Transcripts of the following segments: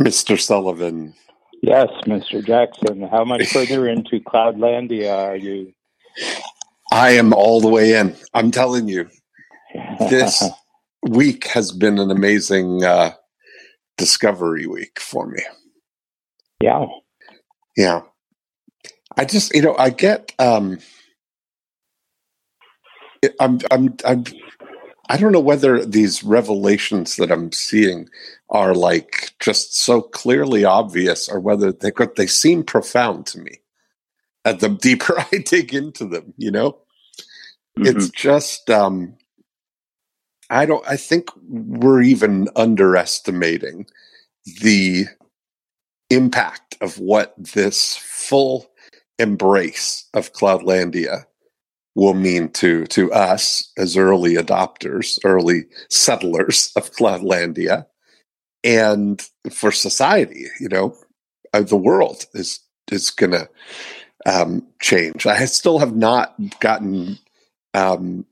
Mr. Sullivan. Yes, Mr. Jackson. How much further into Cloudlandia are you? I am all the way in. I'm telling you, this week has been an amazing uh, discovery week for me. Yeah. Yeah. I just, you know, I get, um, I'm, I'm, I'm, I don't know whether these revelations that I'm seeing are like just so clearly obvious or whether they, they seem profound to me. And the deeper I dig into them, you know, mm-hmm. it's just, um, I don't, I think we're even underestimating the impact of what this full embrace of Cloudlandia will mean to to us as early adopters, early settlers of Cloudlandia, and for society. You know, uh, the world is is going to um, change. I still have not gotten um,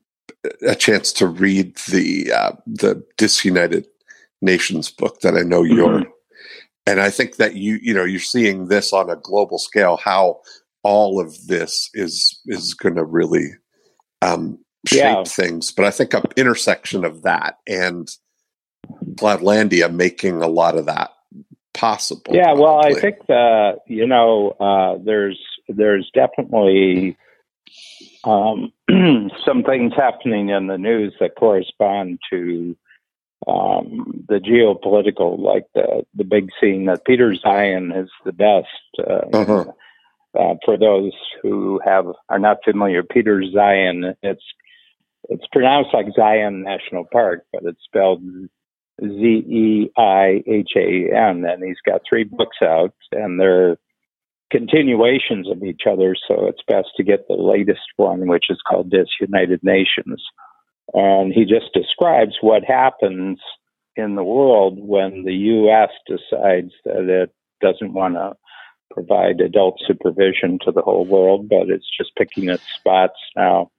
a chance to read the uh, the Disunited Nations book that I know mm-hmm. you're and I think that you you know you're seeing this on a global scale how all of this is is going to really um, shape yeah. things. But I think an intersection of that and Cloudlandia making a lot of that possible. Yeah, probably. well, I think that you know uh, there's there's definitely um, some things happening in the news that correspond to um, the geopolitical, like the the big scene that Peter Zeihan is the best. Uh, uh-huh. uh, for those who have are not familiar, Peter Zeihan, it's it's pronounced like Zion National Park, but it's spelled Z E I H A N, and he's got three books out, and they're continuations of each other. So it's best to get the latest one, which is called Disunited Nations. And he just describes what happens in the world when the U.S. decides that it doesn't want to provide adult supervision to the whole world, but it's just picking its spots now.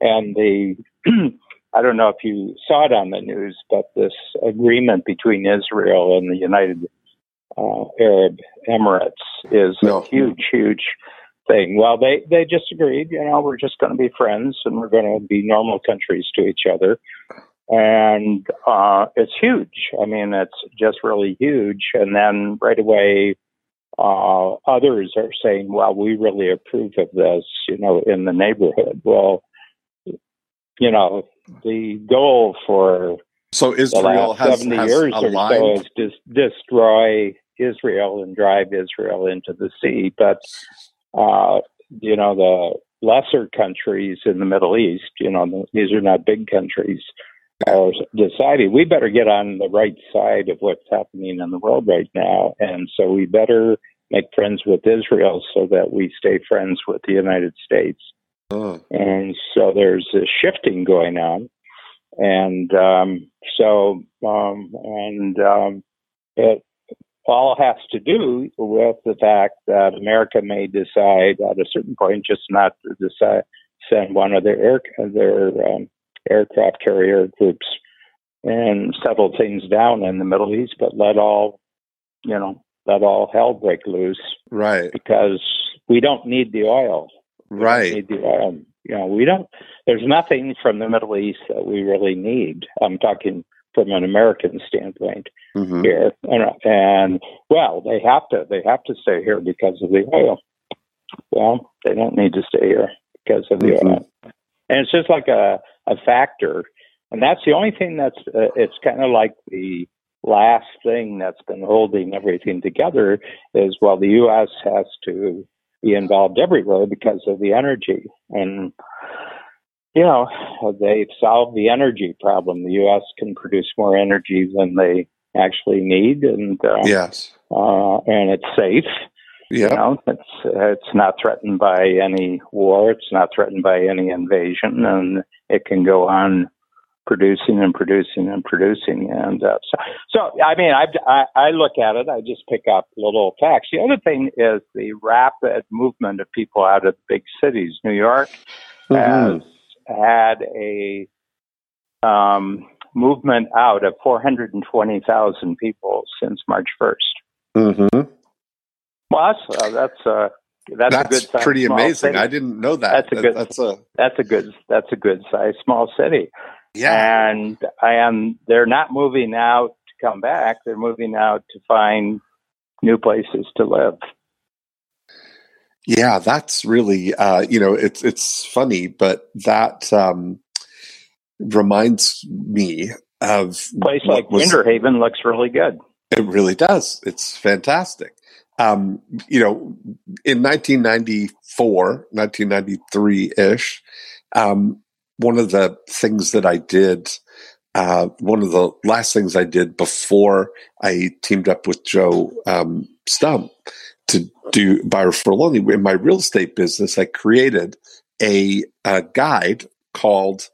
And the, I don't know if you saw it on the news, but this agreement between Israel and the United uh, Arab Emirates is no. a huge, huge thing. Well, they they just agreed. You know, we're just going to be friends and we're going to be normal countries to each other. And uh, it's huge. I mean, it's just really huge. And then right away, uh, others are saying, "Well, we really approve of this." You know, in the neighborhood. Well, you know, the goal for so Israel the has, 70 has years aligned. or so is to destroy Israel and drive Israel into the sea. But uh, you know, the lesser countries in the Middle East, you know, these are not big countries, are deciding we better get on the right side of what's happening in the world right now. And so we better make friends with Israel so that we stay friends with the United States. And so there's a shifting going on. And um, so, um, and um, it, all has to do with the fact that America may decide at a certain point just not to decide send one of their air their um, aircraft carrier groups and settle things down in the Middle East, but let all you know let all hell break loose. Right. Because we don't need the oil. We right. need the oil. You know, we don't. There's nothing from the Middle East that we really need. I'm talking from an American standpoint mm-hmm. here. And, and well, they have to they have to stay here because of the oil. Well, they don't need to stay here because of the mm-hmm. oil. And it's just like a a factor, and that's the only thing that's uh, it's kind of like the last thing that's been holding everything together is well the US has to be involved everywhere because of the energy and you know, they've solved the energy problem. The U.S. can produce more energy than they actually need, and uh, yes, uh, and it's safe. Yeah, you know, it's it's not threatened by any war. It's not threatened by any invasion, and it can go on producing and producing and producing. And uh, so, so, I mean, I, I I look at it. I just pick up little facts. The other thing is the rapid movement of people out of big cities. New York mm-hmm. has had a um, movement out of 420,000 people since March 1st. Mm-hmm. Well, that's uh, that's uh, that's, That's a good size pretty amazing. city. I didn't know that. That's a good- That's a That's a good that's a good size small city. Yeah. And and they're not moving out to come back. They're moving out to find new places to live. Yeah, that's really uh, you know it's it's funny, but that um, reminds me of place like was- Winter Haven looks really good. It really does. It's fantastic. Um, you know, in 1994, 1993 ish, um, one of the things that I did, uh, one of the last things I did before I teamed up with Joe um, Stumpf to do By Referral Only in my real estate business, I created a, a guide called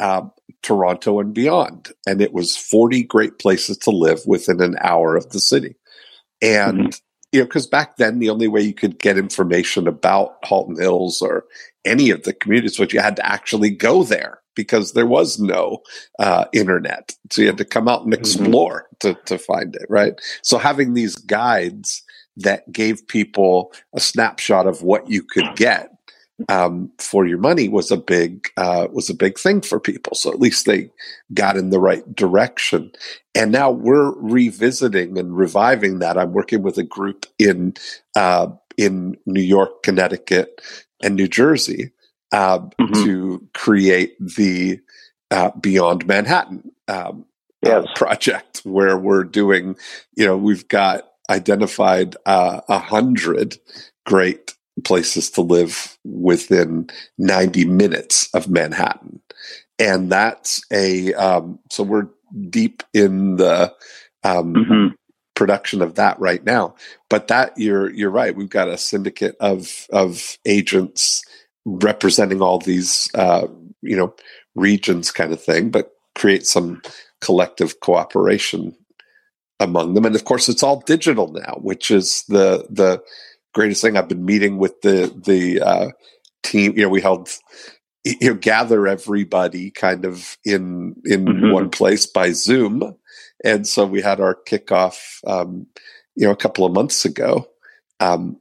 uh, Toronto and Beyond. And it was 40 great places to live within an hour of the city. And, you know, because back then the only way you could get information about Halton Hills or any of the communities was you had to actually go there because there was no uh, internet. So you had to come out and explore to, to find it, right? So having these guides that gave people a snapshot of what you could get um, for your money was a big uh, was a big thing for people. So at least they got in the right direction. And now we're revisiting and reviving that. I'm working with a group in uh, in New York, Connecticut, and New Jersey uh, Mhm. to create the uh, Beyond Manhattan um, uh, project, where we're doing. You know, we've got identified uh, a hundred great places to live within 90 minutes of Manhattan. And that's a, um, so we're deep in the um, Mhm. Production of that right now. But that you're, you're right. We've got a syndicate of, of agents representing all these, uh, you know, regions kind of thing, but create some collective cooperation among them. And of course, it's all digital now, which is the, the, greatest thing. I've been meeting with the the uh, team. You know, we held you know gather everybody kind of in in Mhm. one place by Zoom, and so we had our kickoff. Um, you know, a couple of months ago um,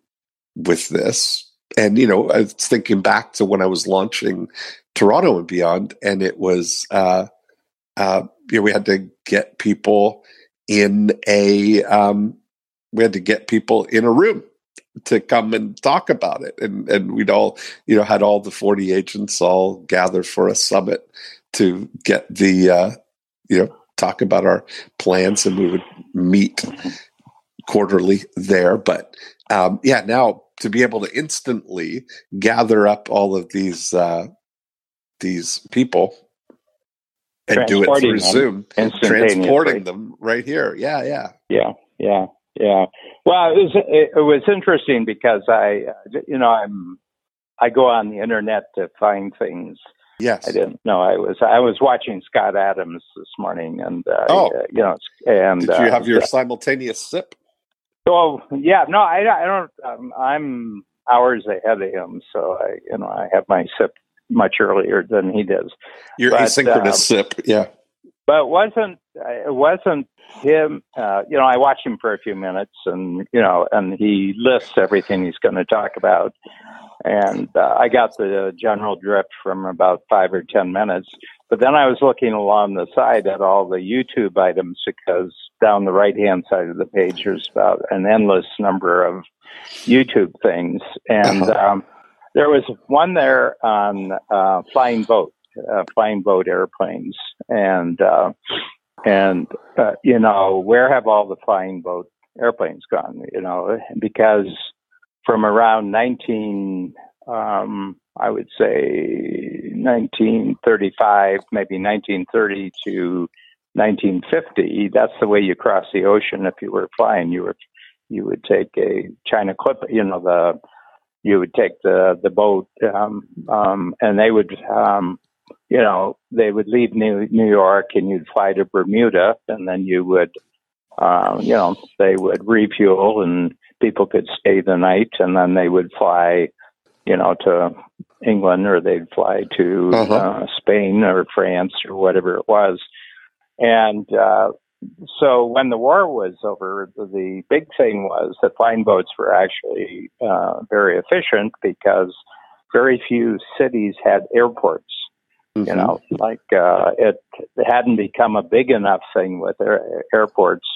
with this, and you know, I was thinking back to when I was launching Toronto and beyond, and it was uh, uh, you know we had to get people in a um, we had to get people in a room to come and talk about it and and we'd all you know had all the 40 agents all gather for a summit to get the uh you know talk about our plans and we would meet quarterly there but um yeah now to be able to instantly gather up all of these uh these people and do it through zoom transporting them right here yeah yeah Yeah, yeah, yeah. Well, it was it, it was interesting because I, you know, I'm I go on the internet to find things. Yes I didn't know I was I was watching Scott Adams this morning, and uh, Oh. uh, you know, and did you uh, have your simultaneous sip Oh yeah, no, I, I don't. Um, I'm hours ahead of him, so I, you know, I have my sip much earlier than he does. your But, asynchronous um, sip yeah But it wasn't it wasn't him? Uh, you know, I watch him for a few minutes, and you know, and he lists everything he's going to talk about, and uh, I got the general drift from about five or ten minutes. But then I was looking along the side at all the YouTube items because down the right hand side of the page there's about an endless number of YouTube things, and Uh-huh. um, there was one there on uh, flying boat, uh, flying boat airplanes, and uh, and uh, you know where have all the flying boat airplanes gone? You know because from around 19, um, I would say 1935, maybe 1930 to 1950. That's the way you cross the ocean. If you were flying, you were you would take a China clip, you know the you would take the the boat um, um, and they would um, you know they would leave New New York and you'd fly to Bermuda and then you would um, you know they would refuel and people could stay the night and then they would fly you know to England or they'd fly to Uh-huh. uh, Spain or France or whatever it was and uh, so when the war was over, the, the big thing was that flying boats were actually uh, very efficient because very few cities had airports. Mm-hmm. You know, like uh, it, hadn't become a big enough thing with air, airports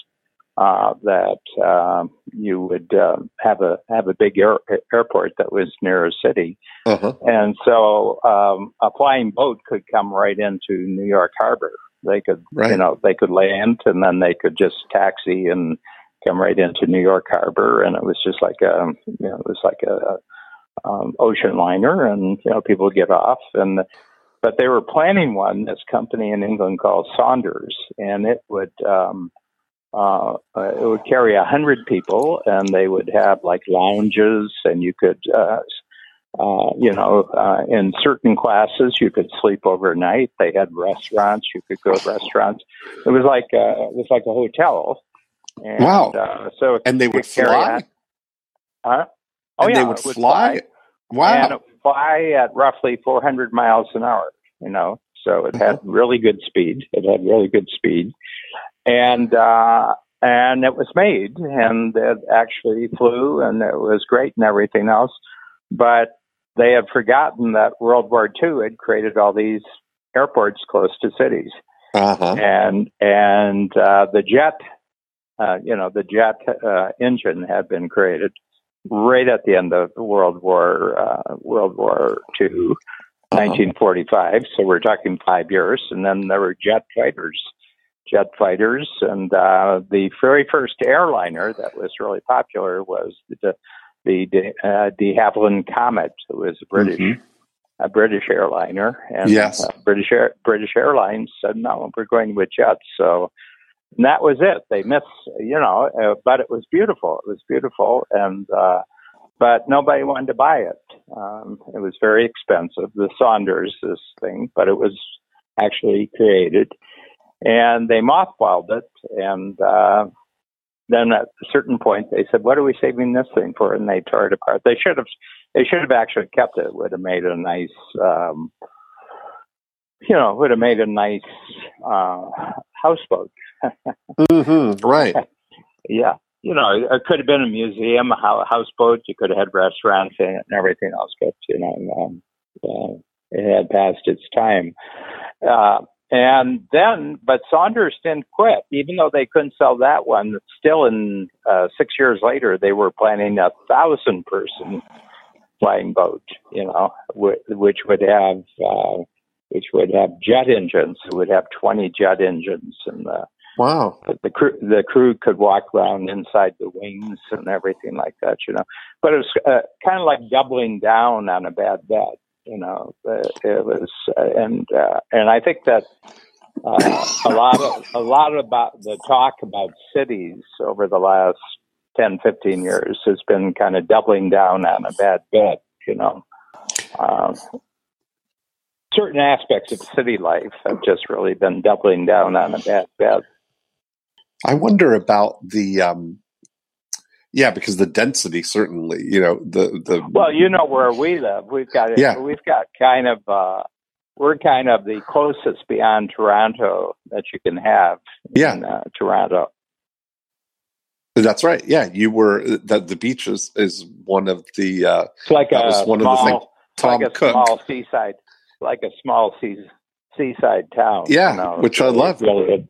uh, that um, you would uh, have a have a big air, airport that was near a city, uh-huh. and so um, a flying boat could come right into New York Harbor. They could, right. you know, they could land and then they could just taxi and come right into New York Harbor, and it was just like a, you know, it was like a um, ocean liner, and you know, people would get off and. But they were planning one, this company in England called Saunders, and it would um, uh, it would carry a hundred people, and they would have like lounges, and you could uh, uh, you know, uh, in certain classes, you could sleep overnight. They had restaurants; you could go to restaurants. It was like uh, it was like a hotel. And, wow! Uh, so and they would fly. Huh? Oh and yeah, they would, would fly. fly. Wow! Fly at roughly 400 miles an hour. You know, so it had mm-hmm. really good speed. It had really good speed, and uh, and it was made, and it actually flew, and it was great, and everything else. But they have forgotten that World War II had created all these airports close to cities, uh-huh. and and uh, the jet, uh, you know, the jet uh, engine had been created right at the end of World War uh, World War II, uh-huh. 1945. So we're talking five years, and then there were jet fighters. Jet fighters, and uh, the very first airliner that was really popular was the the De, uh, de Havilland Comet, who was a British mm-hmm. a British airliner, and yes. uh, British Air, British Airlines said no, we're going with jets. So and that was it. They missed, you know, uh, but it was beautiful. It was beautiful, and uh, but nobody wanted to buy it. Um, it was very expensive. The Saunders, this thing, but it was actually created, and they mothballed it, and uh, then at a certain point they said, "What are we saving this thing for?" And they tore it apart. They should have, they should have actually kept it. it would have made a nice, um, you know, would have made a nice uh, houseboat. Mm-hmm, right. yeah. You know, it could have been a museum, a houseboat. You could have had restaurants and everything else, but you know, um, uh, it had passed its time. Uh, and then, but Saunders didn't quit, even though they couldn't sell that one. Still, in uh, six years later, they were planning a thousand person flying boat, you know, which would have uh, which would have jet engines. It would have twenty jet engines, and the wow, the crew the crew could walk around inside the wings and everything like that, you know. But it was uh, kind of like doubling down on a bad bet you know, it was, uh, and uh, and I think that uh, a lot of a lot about the talk about cities over the last 10, 15 years has been kind of doubling down on a bad bet. You know, um, certain aspects of city life have just really been doubling down on a bad bet. I wonder about the um, yeah, because the density certainly, you know, the the well, you know where we live. We've got yeah. we've got kind of uh, we're kind of the closest beyond Toronto that you can have. Yeah, in, uh, Toronto. That's right. Yeah, you were that the beach is, is one of the. Uh, it's like a one small, of the things. Tom like a Cook. small seaside, like a small sea, seaside town. Yeah, you know, which I love. Really,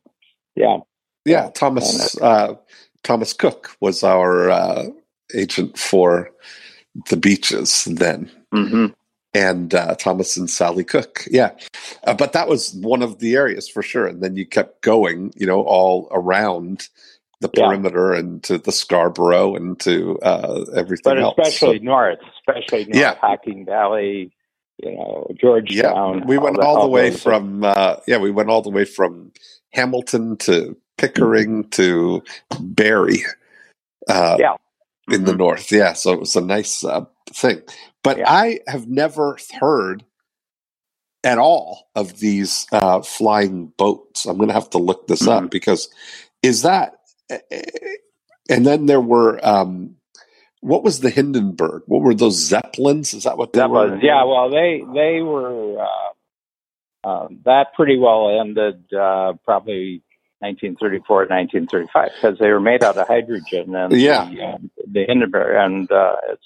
yeah. Yeah, Thomas. Uh, Thomas Cook was our uh, agent for the beaches then. Mm-hmm. And uh, Thomas and Sally Cook, yeah, uh, but that was one of the areas for sure. And then you kept going, you know, all around the perimeter yeah. and to the Scarborough and to uh, everything but especially so, north, especially north yeah. Hockley Valley, you know, Georgetown. Yeah, we went all, all the, all way from uh, yeah, we went all the way from Hamilton to Pickering to Barrie. Uh, yeah. In the mm-hmm. north. Yeah. So it was a nice uh, thing. But yeah. I have never heard at all of these uh, flying boats. I'm going to have to look this mm-hmm. up because is that. Eh, eh, and then there were. Um, what was the Hindenburg? What were those zeppelins? Is that what they were? Yeah, well, they they were uh, uh, that pretty well ended uh, probably 1934 1935 because they were made out of hydrogen and Yeah. the, uh, the Hindenburg and uh, it's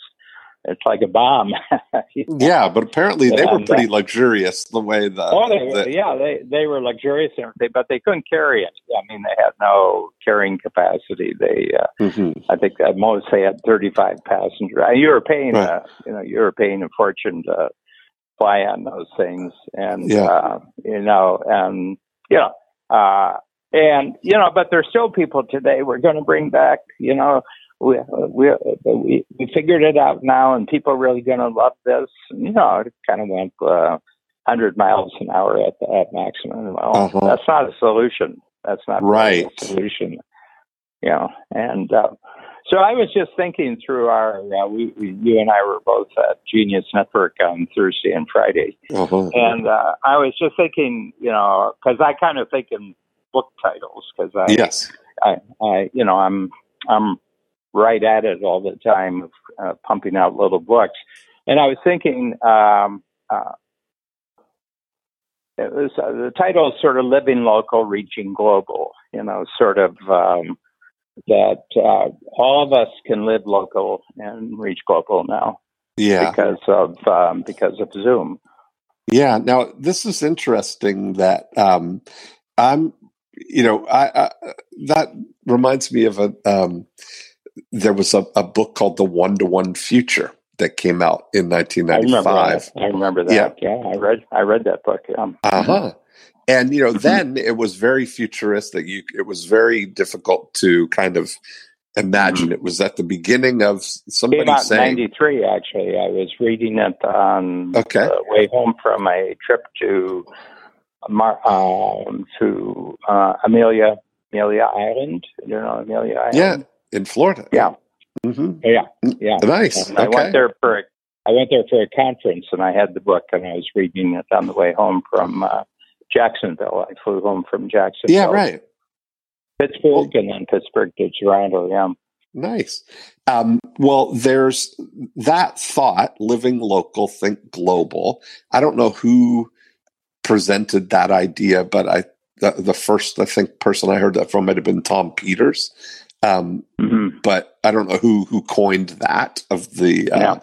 it's like a bomb. Yeah, but apparently they were And, pretty luxurious the way the, Oh, they, the- yeah, they they were luxurious but they couldn't carry it. I mean, they had no carrying capacity. They, uh, Mhm. I think, at most they had thirty-five passengers. You were paying, Right. uh, you know, you were paying a fortune to fly on those things, and Yeah. uh, you know, and you know, uh, and you know, but there's still people today. We're going to bring back, you know. We, we we we figured it out now, and people are really going to love this. And, you know, it kind of went uh, 100 miles an hour at the at maximum. Well, Uh-huh. that's not a solution. That's not Right. a solution. You know, and uh, so I was just thinking through our. Uh, we, we you and I were both at Genius Network on Thursday and Friday, Uh-huh. and uh, I was just thinking, you know, because I kind of think in book titles because I, yes. I, I, you know, I'm I'm right at it all the time, of uh, pumping out little books, and I was thinking, um, uh, it was uh, the title is sort of living local, reaching global. You know, sort of um, that uh, all of us can live local and reach global now Yeah. because of um, because of Zoom. Yeah. Now this is interesting that um, I'm, you know, I, I that reminds me of a. Um, there was a, a book called The One to One Future that came out in I remember 1995. that. I remember that. Yeah. I read I read that book. Yeah. Uh huh. And you know, Mhm. then it was very futuristic. You, it was very difficult to kind of imagine. It was at the beginning of somebody Mm-hmm. Came out saying, '93. Actually, I was reading it on Okay. the way home from a trip to Mar- um, to uh, Amelia Amelia Island. You know Amelia Island. "Yeah, in Florida." Yeah. hmm Yeah. Yeah. Nice. And I went there for a, I went there for a conference, and I had the book, and I was reading it on the way home from uh, Jacksonville. I flew home from Jacksonville, Yeah. Right. Pittsburgh, and then Pittsburgh to Toronto. Yeah. Nice. Um, well, there's that thought: living local, think global. I don't know who presented that idea, but I the, the first I think person I heard that from might have been Tom Peters. Um, Mm-hmm. but I don't know who who coined that of the uh, Yeah.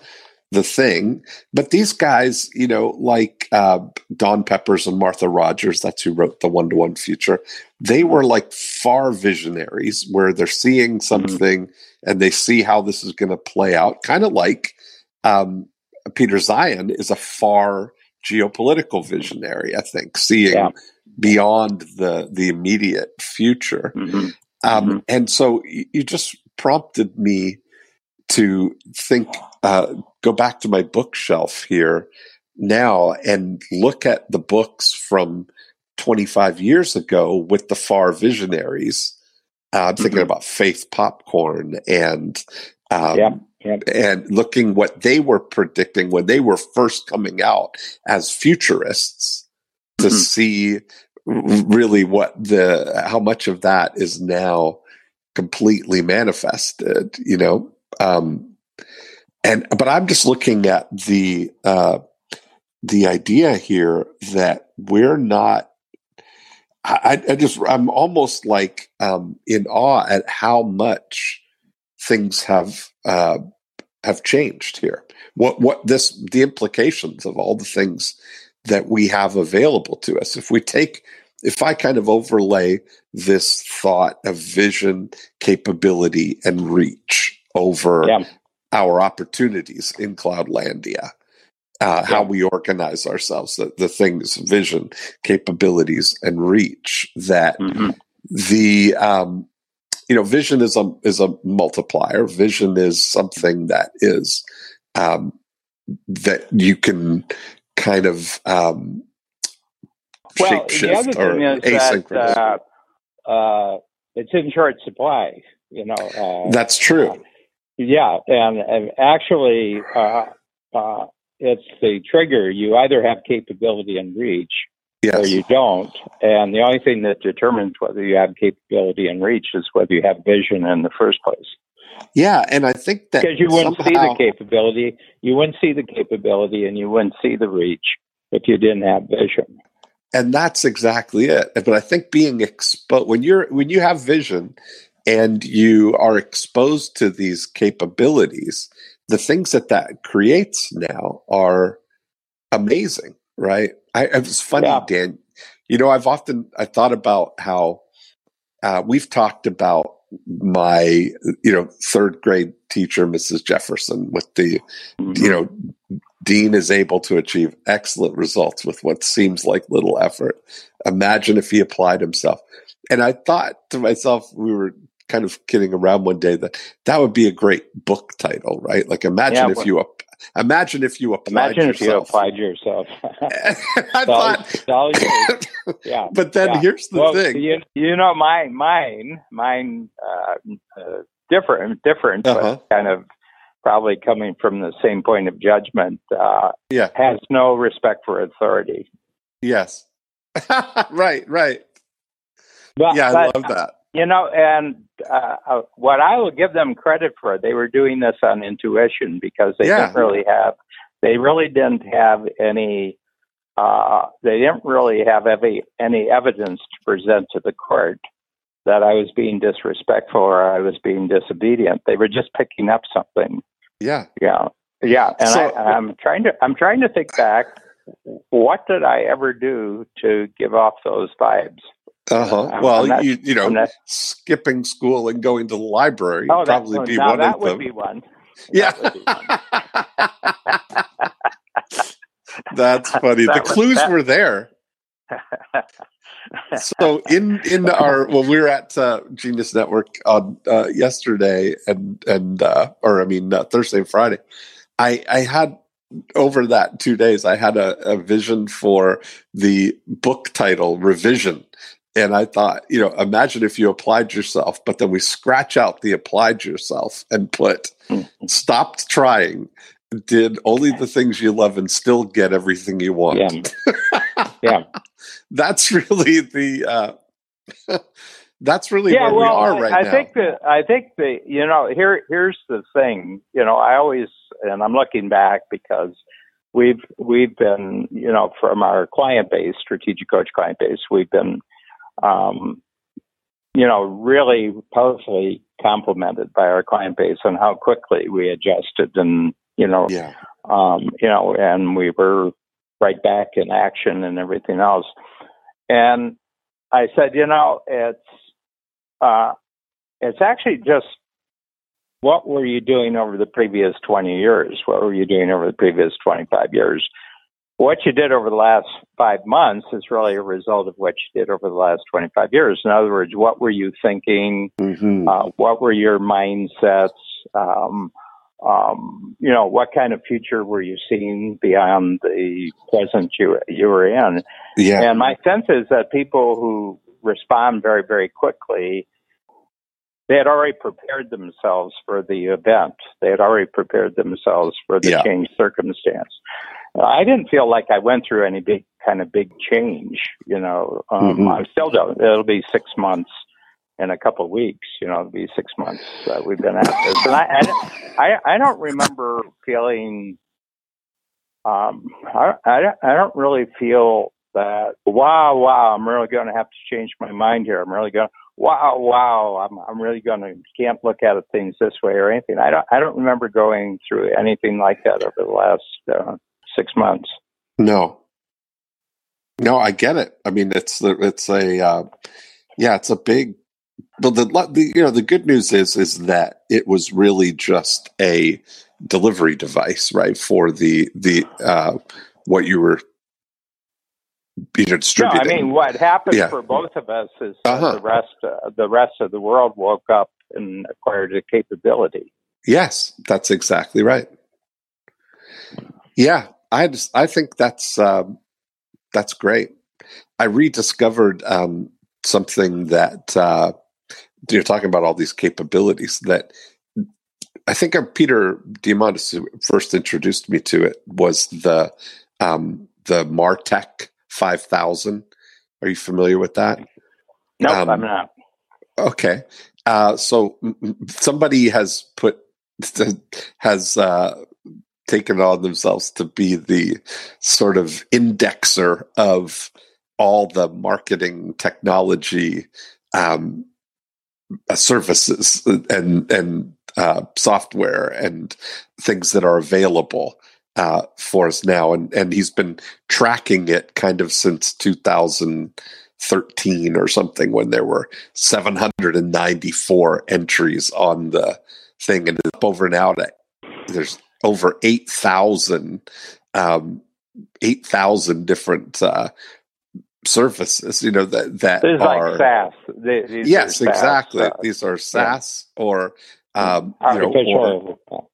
the thing. But these guys, you know, like uh, Don Peppers and Martha Rogers, that's who wrote the One to One Future. They were like far visionaries, where they're seeing something and they see how this is going to play out. Kind of like um, Peter Zeihan is a far geopolitical visionary. I think seeing Yeah. beyond the the immediate future. Mm-hmm. Um, Mhm. And so you just prompted me to think, uh, go back to my bookshelf here now and look at the books from 25 years ago with the far visionaries. Uh, I'm thinking Mhm. about Faith Popcorn and um, Yeah. Yeah. and looking what they were predicting when they were first coming out as futurists to Mhm. see really what the how much of that is now completely manifested you know um and but i'm just looking at the uh the idea here that we're not I, I just I'm almost like um, in awe at how much things have uh, have changed here. What what this the implications of all the things that we have available to us. If we take if I kind of overlay this thought of vision, capability, and reach over Yeah. our opportunities in Cloudlandia, uh, how we organize ourselves, the, the things, vision, capabilities, and reach that Mhm. the um, you know vision is a is a multiplier. Vision is something that is um, that you can kind of um, Well, shape the other or thing is that uh, uh, it's in short supply. You know. Uh, That's true. Yeah, and, and actually, uh, uh, it's the trigger. You either have capability and reach, or you don't. And the only thing that determines whether you have capability and reach is whether you have vision in the first place. Yeah, and I think that Because you wouldn't see the capability, you wouldn't see the capability, and you wouldn't see the reach if you didn't have vision. and that's exactly it. But I think being exposed when you're when you have vision and you are exposed to these capabilities, the things that that creates now are amazing, right? I, it was funny, yeah. Dan. You know, I've often I thought about how uh, we've talked about my you know third grade teacher, Mrs. Jefferson, with the mm-hmm. you know Dean is able to achieve excellent results with what seems like little effort. Imagine if he applied himself. And I thought to myself, we were kind of kidding around one day that that would be a great book title, right? Like imagine yeah, if you imagine if you applied imagine yourself. if you applied yourself. I thought, all, all yeah. But then yeah. here's the well, thing. You, you know, my mine, mine, uh, uh, different, different, uh-huh. but kind of probably coming from the same point of judgment. Uh, yeah, has no respect for authority. Yes. right. Right. But, yeah, I but, love that. You know, and uh, uh, what I will give them credit for, they were doing this on intuition because they yeah. didn't really have, they really didn't have any, uh, they didn't really have any, any evidence to present to the court that I was being disrespectful or I was being disobedient. They were just picking up something. Yeah. Yeah. Yeah. And so, I, I'm trying to, I'm trying to think back. What did I ever do to give off those vibes? Uh-huh. well, not, you you know, not, skipping school and going to the library oh, probably be one that of would them. Be one. Yeah. That's funny. That the was, clues that... were there. so in in our well, we were at uh, Genius Network on uh, yesterday and and uh, or I mean uh, Thursday and Friday. I I had over that two days, I had a, a vision for the book title revision and I thought, you know, imagine if you applied yourself, but then we scratch out the applied yourself and put mm-hmm. stopped trying, did only the things you love and still get everything you want. Yeah. yeah. That's really the uh that's really yeah, where well, we are right I, now. I think that I think the you know, here here's the thing. You know, I always and I'm looking back because we've we've been, you know, from our client base, strategic coach client base, we've been um, you know, really powerfully complimented by our client base on how quickly we adjusted and, you know, yeah. um, you know, and we were right back in action and everything else. And I said, you know, it's, uh, it's actually just what were you doing over the previous 20 years? What were you doing over the previous 25 years? What you did over the last five months is really a result of what you did over the last 25 years. In other words, what were you thinking? Mm-hmm. Uh, what were your mindsets? Um, um, you know, what kind of future were you seeing beyond the present you, you were in? Yeah. And my sense is that people who respond very, very quickly, they had already prepared themselves for the event. They had already prepared themselves for the yeah. changed circumstance. I didn't feel like I went through any big kind of big change. You know, um, mm-hmm. I still don't. It'll be six months in a couple of weeks. You know, it'll be six months that we've been at this, and I, I, I don't remember feeling. Um, I, I, I don't really feel that. Wow, wow! I'm really going to have to change my mind here. I'm really going. Wow, wow! I'm I'm really going to can't look at things this way or anything. I don't I don't remember going through anything like that over the last. Uh, six months. No, no, I get it. I mean, it's it's a uh, yeah, it's a big. But the, the you know the good news is is that it was really just a delivery device, right? For the the uh, what you were you know distributing. No, I mean what happened yeah. for both of us is uh-huh. the rest uh, the rest of the world woke up and acquired a capability. Yes, that's exactly right. Yeah, I just, I think that's um, that's great. I rediscovered um, something that uh, you're talking about all these capabilities that I think Peter Diamandis first introduced me to it was the um, the Martech five thousand. Are you familiar with that? No, nope, um, I'm not. Okay, uh, so somebody has put has uh, taken on themselves to be the sort of indexer of all the marketing technology um, uh, services and and uh, software and things that are available uh, for us now, and and he's been tracking it kind of since 2013 or something when there were 794 entries on the thing, and up over now to there's over 8,000 um, 8,000 different uh, services, you know, that, that This is are. like SaaS. These yes, SaaS, exactly. uh, These are SaaS or, um, you know, or.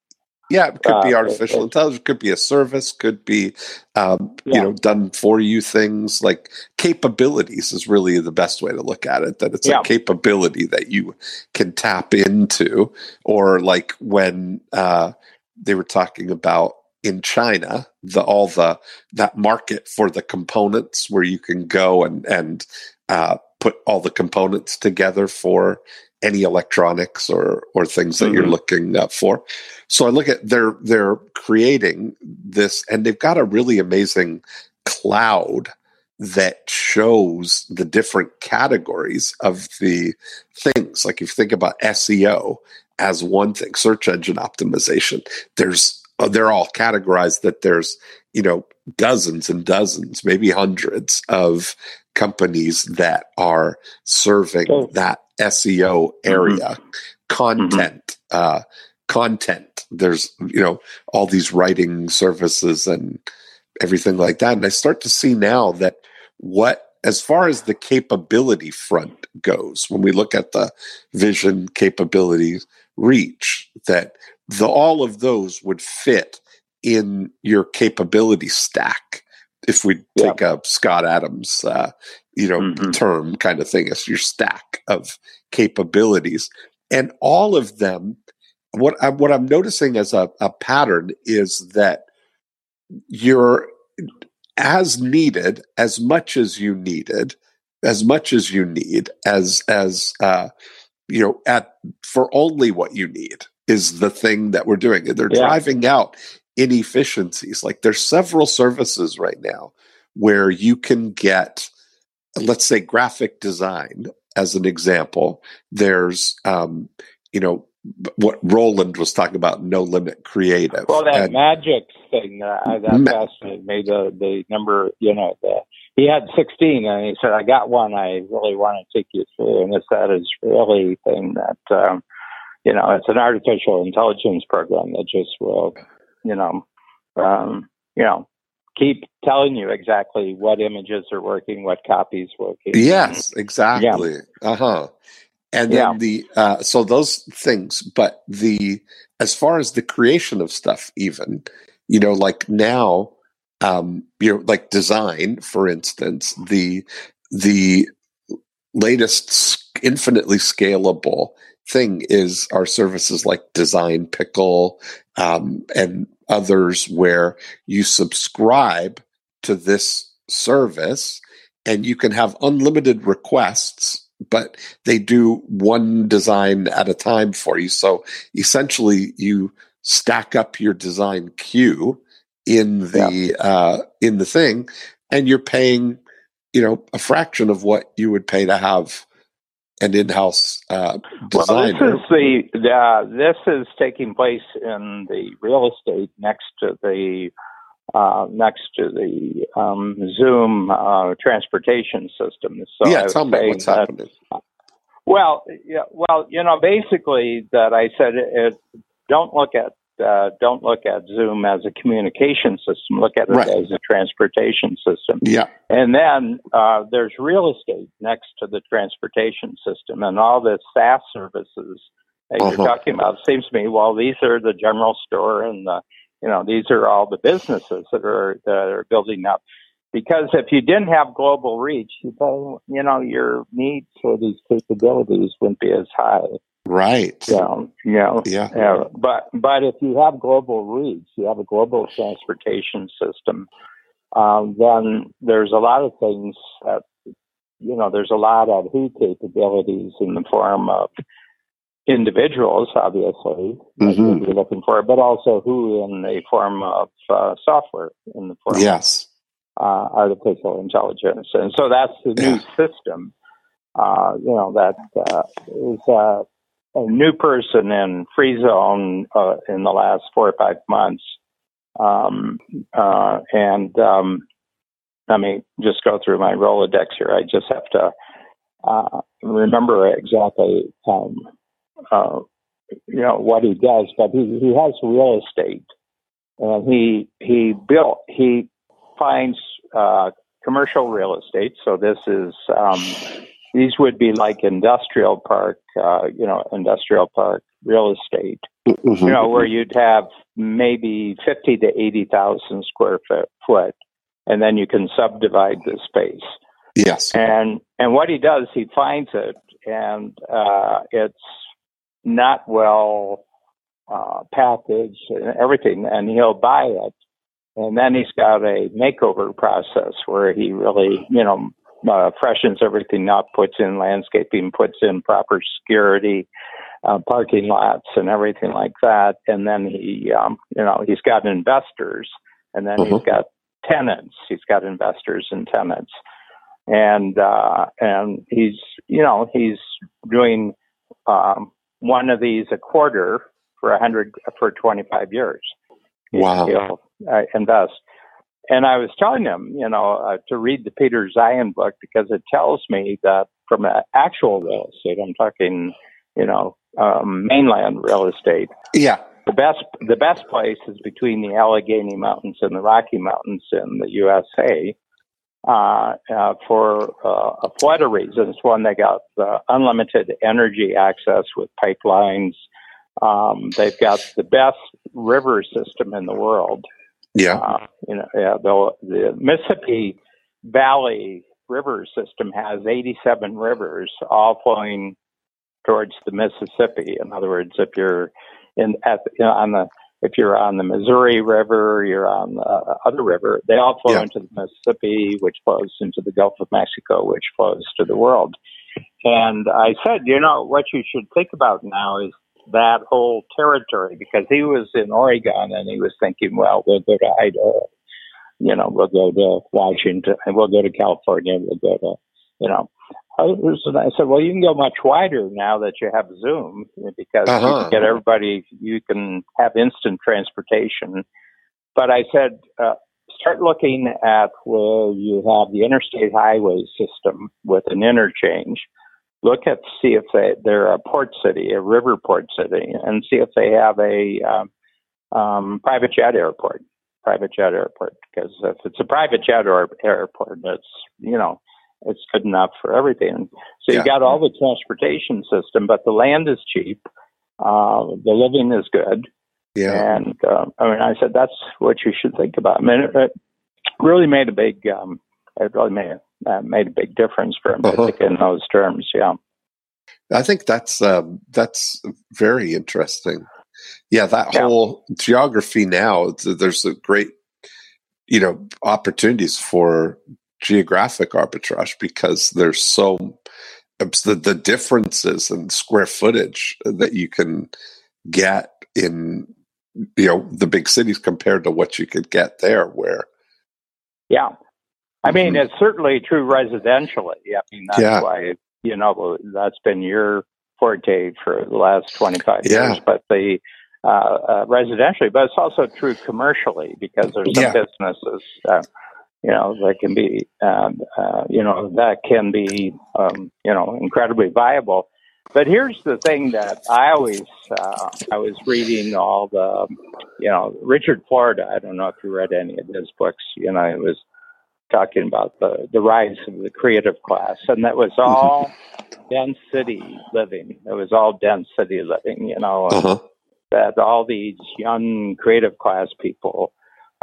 Yeah, it could be uh, artificial it- intelligence, could be a service, could be, um, you know, done for you things like capabilities is really the best way to look at it. That it's Yeah. a capability that you can tap into, or like when uh, they were talking about in China, the all the that market for the components where you can go and and uh, put all the components together for any electronics or or things that you're Mhm. looking uh, for. So I look at they're they're creating this, and they've got a really amazing cloud that shows the different categories of the things. Like if you think about SEO as one thing, search engine optimization, there's uh, they're all categorized that there's you know dozens and dozens, maybe hundreds of companies that are serving Oh. that SEO area, content, uh, content. There's you know all these writing services and everything like that, and I start to see now that what as far as the capability front goes, when we look at the vision capabilities reach, that the all of those would fit in your capability stack if we Yeah. take a Scott Adams, uh, you know, Mhm. term kind of thing. It's your stack of capabilities, and all of them. What I'm what I'm noticing as a, a pattern is that you're as needed as much as you needed as much as you need as as uh you know at for only what you need is the thing that we're doing and they're Yeah. driving out inefficiencies like there's several services right now where you can get let's say graphic design as an example there's um you know what Roland was talking about no limit creative Well, that And- magic thing uh, that Ma- fascinated me. The the number, you know, the, he had sixteen, and he said, "I got one. I really want to take you through." And it's that is really thing that um, you know, it's an artificial intelligence program that just will, you know, um, you know, keep telling you exactly what images are working, what copies working. Yes, exactly. Uh huh. And then Yeah. the uh, so those things, but the as far as the creation of stuff, even you know, like now, um, you know, like design, for instance, the the latest infinitely scalable thing is our services like Design Pickle um, and others where you subscribe to this service and you can have unlimited requests but they do one design at a time for you. So essentially you stack up your design queue in the uh, in the thing and you're paying you know a fraction of what you would pay to have an in-house uh, designer Well, this is the uh, this is taking place in the real estate next to the uh, next to the um, Zoom uh, transportation system. So yeah tell me what's that- happening Well, yeah, well, you know, basically that I said it, don't look at uh, don't look at Zoom as a communication system. Look at it Right. as a transportation system. yeah And then uh, there's real estate next to the transportation system, and all the SaaS services that Uh-huh. you're talking about. Seems to me, well, these are the general store, and the, you know, these are all the businesses that are that are building up. Because if you didn't have global reach, you know, your need for these capabilities wouldn't be as high. Right you know, yeah yeah, but but if you have global reach, you have a global transportation system, um, then there's a lot of things that you know. There's a lot of who capabilities in the form of individuals, obviously, that Mhm. you're looking for, but also who in the form of uh, software in the form yes uh, artificial intelligence, and so that's the new system. Uh, you know that uh, is uh, a new person in free zone uh, in the last four or five months, um, uh, and um, let me just go through my Rolodex here. I just have to uh, remember exactly, um, uh, you know, what he does. But he, he has real estate, and he he built he finds uh, commercial real estate. So this is um, these would be like industrial park, uh, you know, industrial park real estate. Mm-hmm. You know, where you'd have maybe fifty to eighty thousand square foot, and then you can subdivide the space. Yes. And and what he does, he finds it, and uh, it's not well uh, packaged and everything, and he'll buy it, and then he's got a makeover process where he really, you know, uh, freshens everything up, puts in landscaping, puts in proper security, uh, parking lots, and everything like that, and then he, um, you know, he's got investors, and then mm-hmm. he's got tenants. He's got investors and tenants and uh, and he's you know he's doing um, one of these a quarter for a hundred for 25 years. Wow! He'll uh, invest. And I was telling him, you know, uh, to read the Peter Zeihan book because it tells me that from an actual real estate, I'm talking, you know, um, mainland real estate. Yeah. The best, the best place is between the Allegheny Mountains and the Rocky Mountains in the USA uh, uh, for uh, a flood of reasons. One, they got unlimited energy access with pipelines. Um, they've got the best river system in the world. Yeah, uh, you know, yeah, the, the Mississippi Valley River system has 87 rivers, all flowing towards the Mississippi. In other words, if you're in at you know, on the if you're on the Missouri River, you're on the other river, they all flow yeah. into the Mississippi, which flows into the Gulf of Mexico, which flows to the world. And I said, you know, what you should think about now is that whole territory because he was in Oregon and he was thinking, well, we'll go to Idaho, you know, we'll go to Washington, and we'll go to California, we'll go to, you know, I said, well, you can go much wider now that you have Zoom because uh-huh. you can get everybody, you can have instant transportation. But I said, uh, start looking at where you have the interstate highway system with an interchange. Look at see if they, they're a port city, a river port city, and see if they have a um, um, private jet airport. Private jet airport, because if it's a private jet or airport, it's you know it's good enough for everything. So you got all the transportation system, but the land is cheap. Uh, the living is good. Yeah. And uh, I mean, I said that's what you should think about. I mean, it, it really made a big, um, it really made uh, made a big difference for him uh-huh. in those terms. Yeah. I think that's uh, that's very interesting. Yeah, that yeah. whole geography now. There's a great, you know, opportunities for geographic arbitrage because there's so the, the differences in square footage that you can get in you know the big cities compared to what you could get there where yeah i mean mm-hmm. it's certainly true residentially i mean that's yeah. why you know that's been your forte for the last 25 yeah. years but the uh, uh, residentially but it's also true commercially because there's some yeah. businesses uh, you know that can be um, uh, you know that can be um, you know incredibly viable but here's the thing that i always uh, i was reading all the you know richard florida i don't know if you read any of his books you know it was talking about the the rise of the creative class and that was all dense city living it was all density living you know uh-huh. that all these young creative class people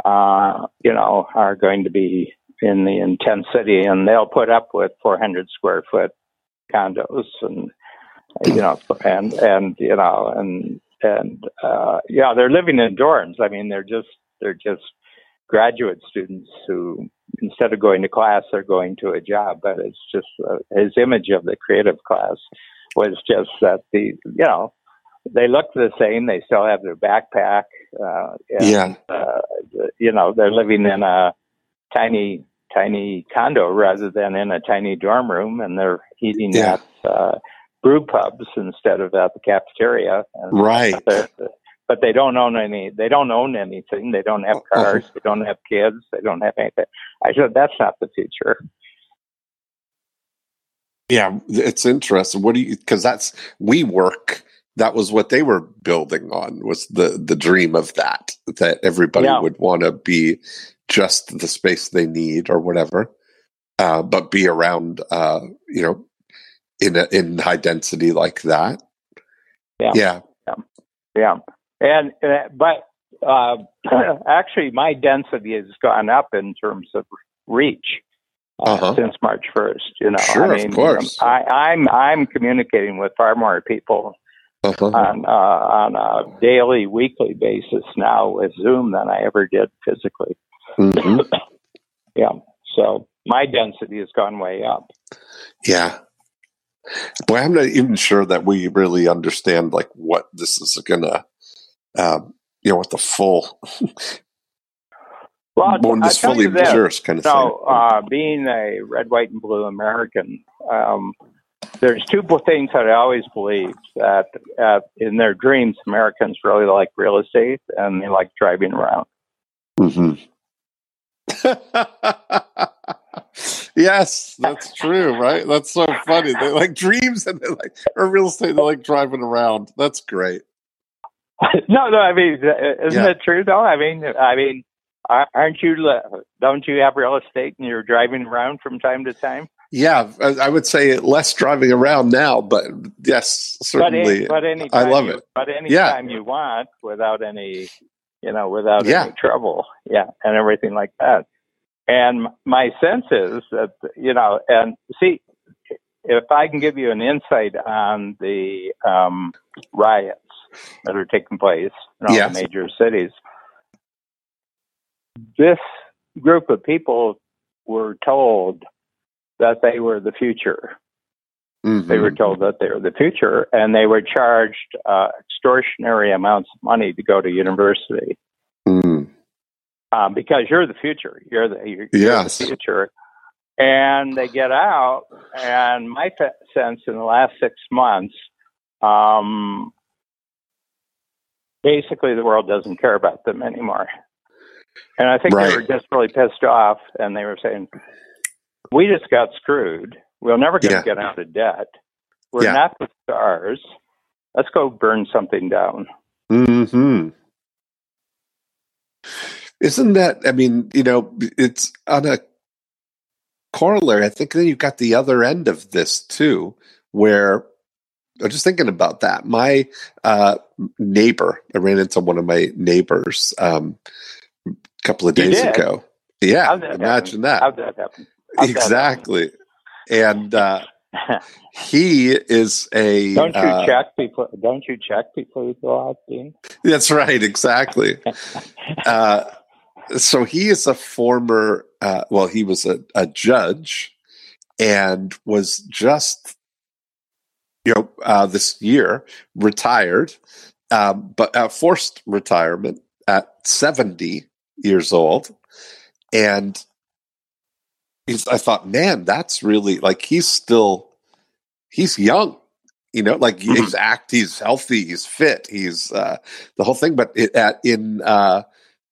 uh, you know, are going to be in the intense city, and they'll put up with 400 square foot condos, and you know, and and you know, and and uh, yeah, they're living in dorms. I mean, they're just they're just graduate students who instead of going to class they're going to a job but it's just uh, his image of the creative class was just that the you know they look the same. They still have their backpack. Uh, and, yeah. Uh, you know, they're living in a tiny tiny condo rather than in a tiny dorm room, and they're eating Yeah. at uh, brew pubs instead of at the cafeteria. And Right. they're- But they don't own any. They don't own anything. They don't have Oh, cars. They don't have kids. They don't have anything. I said that's not the future. Yeah, it's interesting. What do you? Because that's WeWork. That was what they were building on. Was the the dream of that that everybody Yeah. would want to be just the space they need or whatever, uh, but be around. Uh, you know, in a, in high density like that. Yeah. Yeah. Yeah, and uh, but uh, actually, my density has gone up in terms of reach uh, Uh-huh. since March first. You know, Sure, I of mean, course. I, I'm I'm communicating with far more people Uh-huh. on uh, on a daily, weekly basis now with Zoom than I ever did physically. hmm Yeah, so my density has gone way up. Yeah. Boy, I'm not even sure that we really understand like what this is gonna, um, you know, what the full Well, this tell fully matures kind of So, thing. uh, being a red, white, and blue American, um, there's two things that I always believe that uh, in their dreams, Americans really like real estate and they like driving around. hmm yes, that's true, right? That's so funny. They like dreams and they like or real estate. They like driving around. That's great. no, no, I mean, uh, isn't Yeah. it true though? I mean, I mean, aren't you? Don't you have real estate and you're driving around from time to time? Yeah, I, would say less driving around now, but yes, But, certainly. any, but any I love you, it. But any Yeah. time you want, without any, you know, without Yeah. any trouble, yeah, and everything like that. And my sense is that you know, and see, if I can give you an insight on the um, riots that are taking place in all the major cities, this group of people were told that they were the future. Mhm. They were told that they were the future, and they were charged uh, extortionary amounts of money to go to university Mm. um, because you're the future. You're the you're, you're Yes. the future. And they get out, and my sense in the last six months, um, basically the world doesn't care about them anymore. And I think Right. they were just really pissed off, and they were saying, "We just got screwed. We're never going to Yeah. get out of debt. We're Yeah. not the stars. Let's go burn something down." Hmm. Isn't that? I mean, you know, it's on a corollary. I think then you've got the other end of this too, where I'm just thinking about that. My uh, neighbor, I ran into one of my neighbors um, a couple of days ago. Yeah, that imagine that. that happen? that Exactly. And uh, he is a. Don't you uh, check before? Don't you check before you go out, Dean? That's right, exactly. uh, so he is a former, uh, well, he was a, a judge and was just, you know, uh, this year retired, um, but uh, forced retirement at 70 years old. And he's, I thought, man, that's really like he's still, he's young. You know, like he's act, he's healthy, he's fit, he's uh, the whole thing. But it, at in uh,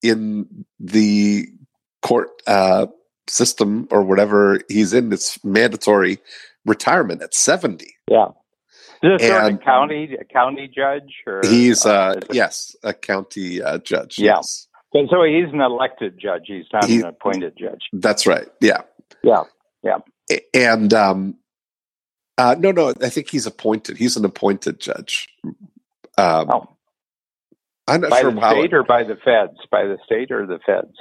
in the court uh, system or whatever he's in, it's mandatory retirement at seventy. Yeah. Is this And- of county a county judge or He's uh, it- yes, a county uh, judge. Yeah. Yes, so, so he's an elected judge. He's not He- an appointed judge. that's right. Yeah, Yeah. Yeah. and um, uh, no, no, I think he's appointed. He's an appointed judge. Um, Oh, I'm not by sure the how. state or by the feds? By the state or the feds?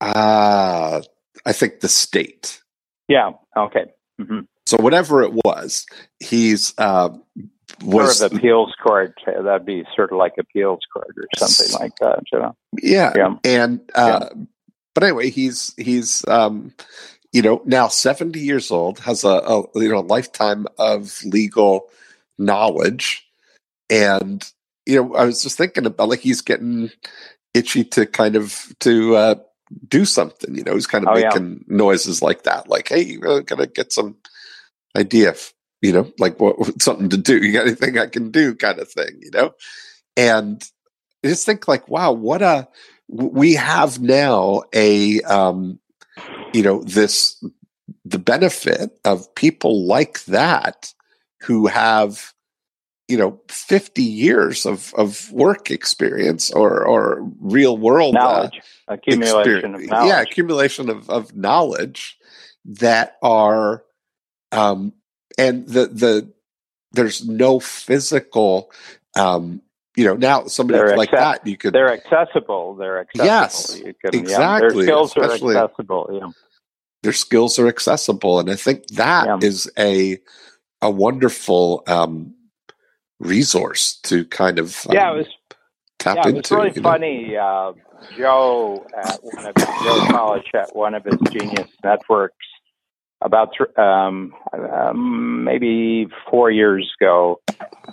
Ah, I think the state. Yeah. Okay. hmm So whatever it was, he's uh, Sort of appeals court. That'd be sort of like appeals court or something like that. You know. yeah, Yeah. and uh, but anyway, he's he's um, you know now seventy years old, has a, a you know lifetime of legal knowledge, and you know I was just thinking about like he's getting itchy to kind of to uh, do something. You know, he's kind of Oh, yeah. making noises like that, like, "Hey, you really gotta get some idea, you know, like what something to do. You got anything I can do, kind of thing, you know." And I just think, like, wow, what a we have now a um, you know this the benefit of people like that who have you know 50 years of of work experience or or real world uh, knowledge, accumulation of knowledge. yeah accumulation of, of knowledge that are um and the the there's no physical um you know now somebody They're like that you could They're accessible. They're accessible. Yes, can- yeah, exactly, their skills especially- are accessible. Yeah. their skills are accessible and i think that is Yeah. a a wonderful um resource to kind of um, yeah, it was tap yeah, it into was really funny. Uh, Joe at one of Joe College at one of his Genius networks about um, um, maybe four years ago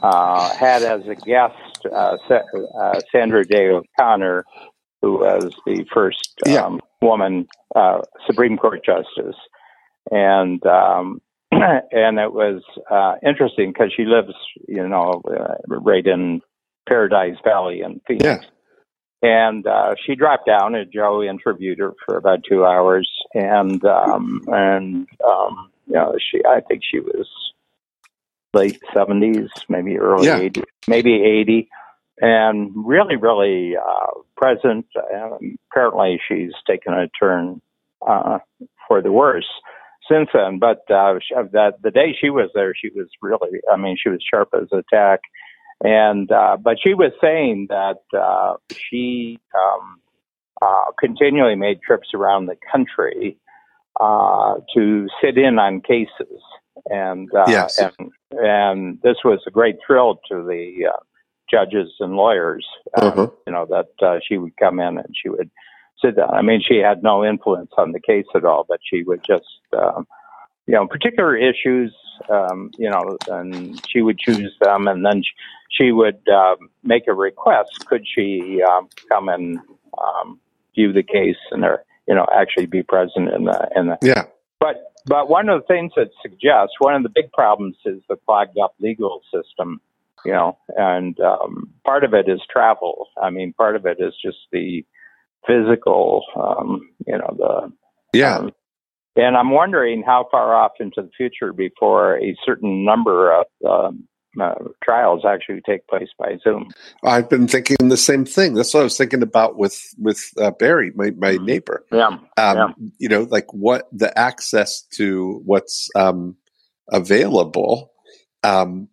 uh, had as a guest uh, Sa- uh, Sandra Day O'Connor, who was the first um, Yeah. woman uh, Supreme Court justice, and um, and it was uh, interesting because she lives, you know, uh, right in Paradise Valley in Phoenix. Yeah. And uh, she dropped down, and Joe interviewed her for about two hours, and um, and um, you know, she I think she was late seventies, maybe early Yeah. eighties, maybe eighty, and really, really uh, present. Um, apparently, she's taken a turn uh, for the worse since then. But uh, that the day she was there, she was really, I mean, she was sharp as a tack. And uh, but she was saying that uh, she um, uh, continually made trips around the country uh, to sit in on cases, and uh, Yes. and and this was a great thrill to the uh, judges and lawyers. uh, Uh-huh. You know that uh, she would come in and she would sit down. I mean, she had no influence on the case at all, but she would just, um, you know, particular issues, um, you know, and she would choose them, and then she, she would um, make a request. Could she um, come and um, view the case and, or, you know, actually be present in the in the yeah but but one of the things that suggests one of the big problems is the clogged up legal system, you know, and um, part of it is travel. I mean, part of it is just the physical, um, you know, the yeah um, and I'm wondering how far off into the future before a certain number of um, uh, trials actually take place by Zoom. I've been thinking the same thing. That's what I was thinking about with with uh, Barry, my my neighbor. Yeah, Um, Yeah. You know, like what the access to what's um, available. Um,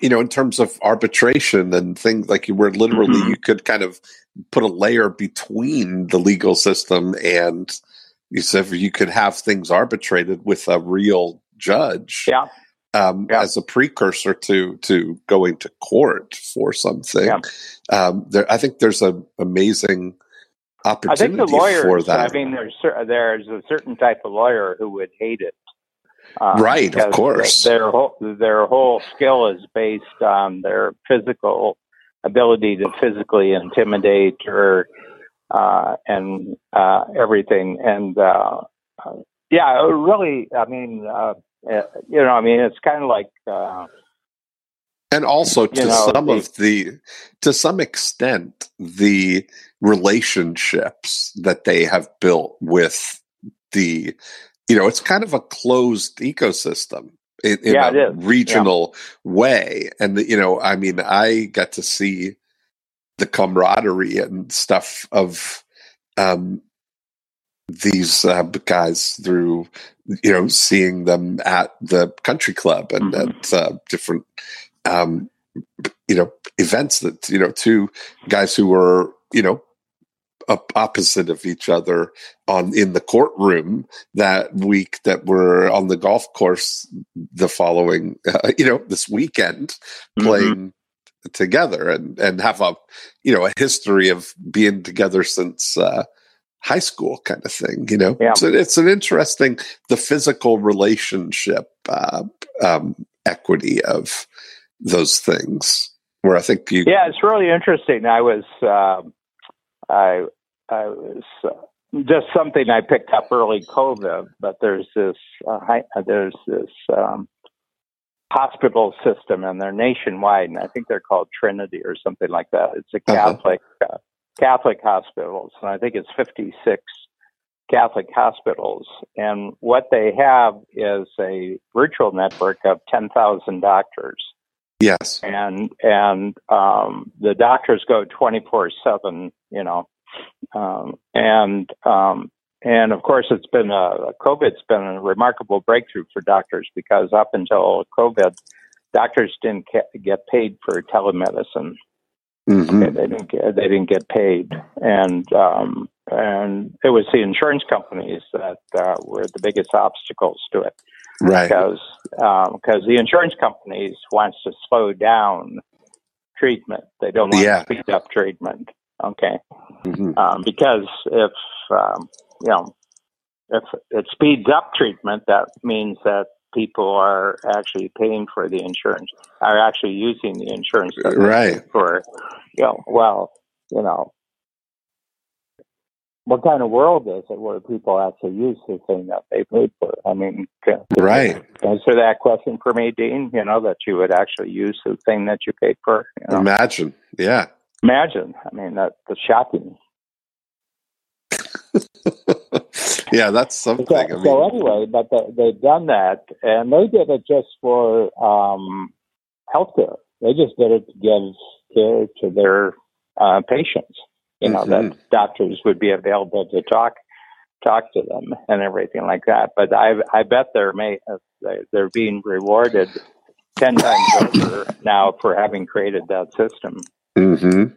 you know, in terms of arbitration and things like you were literally, Mhm. you could kind of put a layer between the legal system and you said you could have things arbitrated with a real judge. yeah, um, Yeah. as a precursor to to going to court for something. Yeah. Um, there, I think there's an amazing opportunity I think the lawyers. for that. I mean, there's there's a certain type of lawyer who would hate it. Uh, Right, of course. Their whole their whole skill is based on their physical ability to physically intimidate or uh, and uh, everything. And uh, yeah, really. I mean, uh, you know, I mean, it's kind of like. Uh, and also to know, some the- of the to some extent the relationships that they have built with the you know it's kind of a closed ecosystem in, in Yeah, a regional way and the, you know i mean i got to see the camaraderie and stuff of um these uh, guys through you know seeing them at the country club and Mhm. at uh, different um you know events that you know two guys who were you know op- opposite of each other on in the courtroom that week that were on the golf course the following uh, you know this weekend Mhm. playing together and and have a you know a history of being together since uh high school kind of thing you know Yeah. so it's an interesting the physical relationship uh um equity of those things where i think you Yeah, it's really interesting. I was, um I I was uh, just something I picked up early COVID, but there's this uh, uh, there's this um, hospital system, and they're nationwide, and I think they're called Trinity or something like that. It's a Uh-huh. Catholic uh, Catholic hospitals, and I think it's 56 Catholic hospitals. And what they have is a virtual network of 10,000 doctors Yes. and and um, the doctors go twenty four seven, you know, um, and um, and of course it's been a COVID's been a remarkable breakthrough for doctors because up until COVID, doctors didn't get paid for telemedicine. hmm Okay, they didn't get they didn't get paid, and um, and it was the insurance companies that uh, were the biggest obstacles to it Right. because because the insurance companies wants to slow down treatment. They don't want Yeah. to speed up treatment. Okay, hmm um, because if um, you know if it speeds up treatment, that means that people are actually paying for the insurance, are actually using the insurance Right. for you know. Well, you know. What kind of world is it where people actually use the thing that they paid for? I mean, Right. answer that question for me, Dean. You know that you would actually use the thing that you paid for. You know? Imagine. Yeah. Imagine. I mean, that, that's shocking. yeah, that's something. So, I mean, so anyway, but they, they've done that, and they did it just for um, healthcare. They just did it to give care to their uh, patients. You know Mhm. that doctors would be available to talk talk to them and everything like that. But I I bet they're may uh, they- they're being rewarded ten times over now for having created that system. mhm.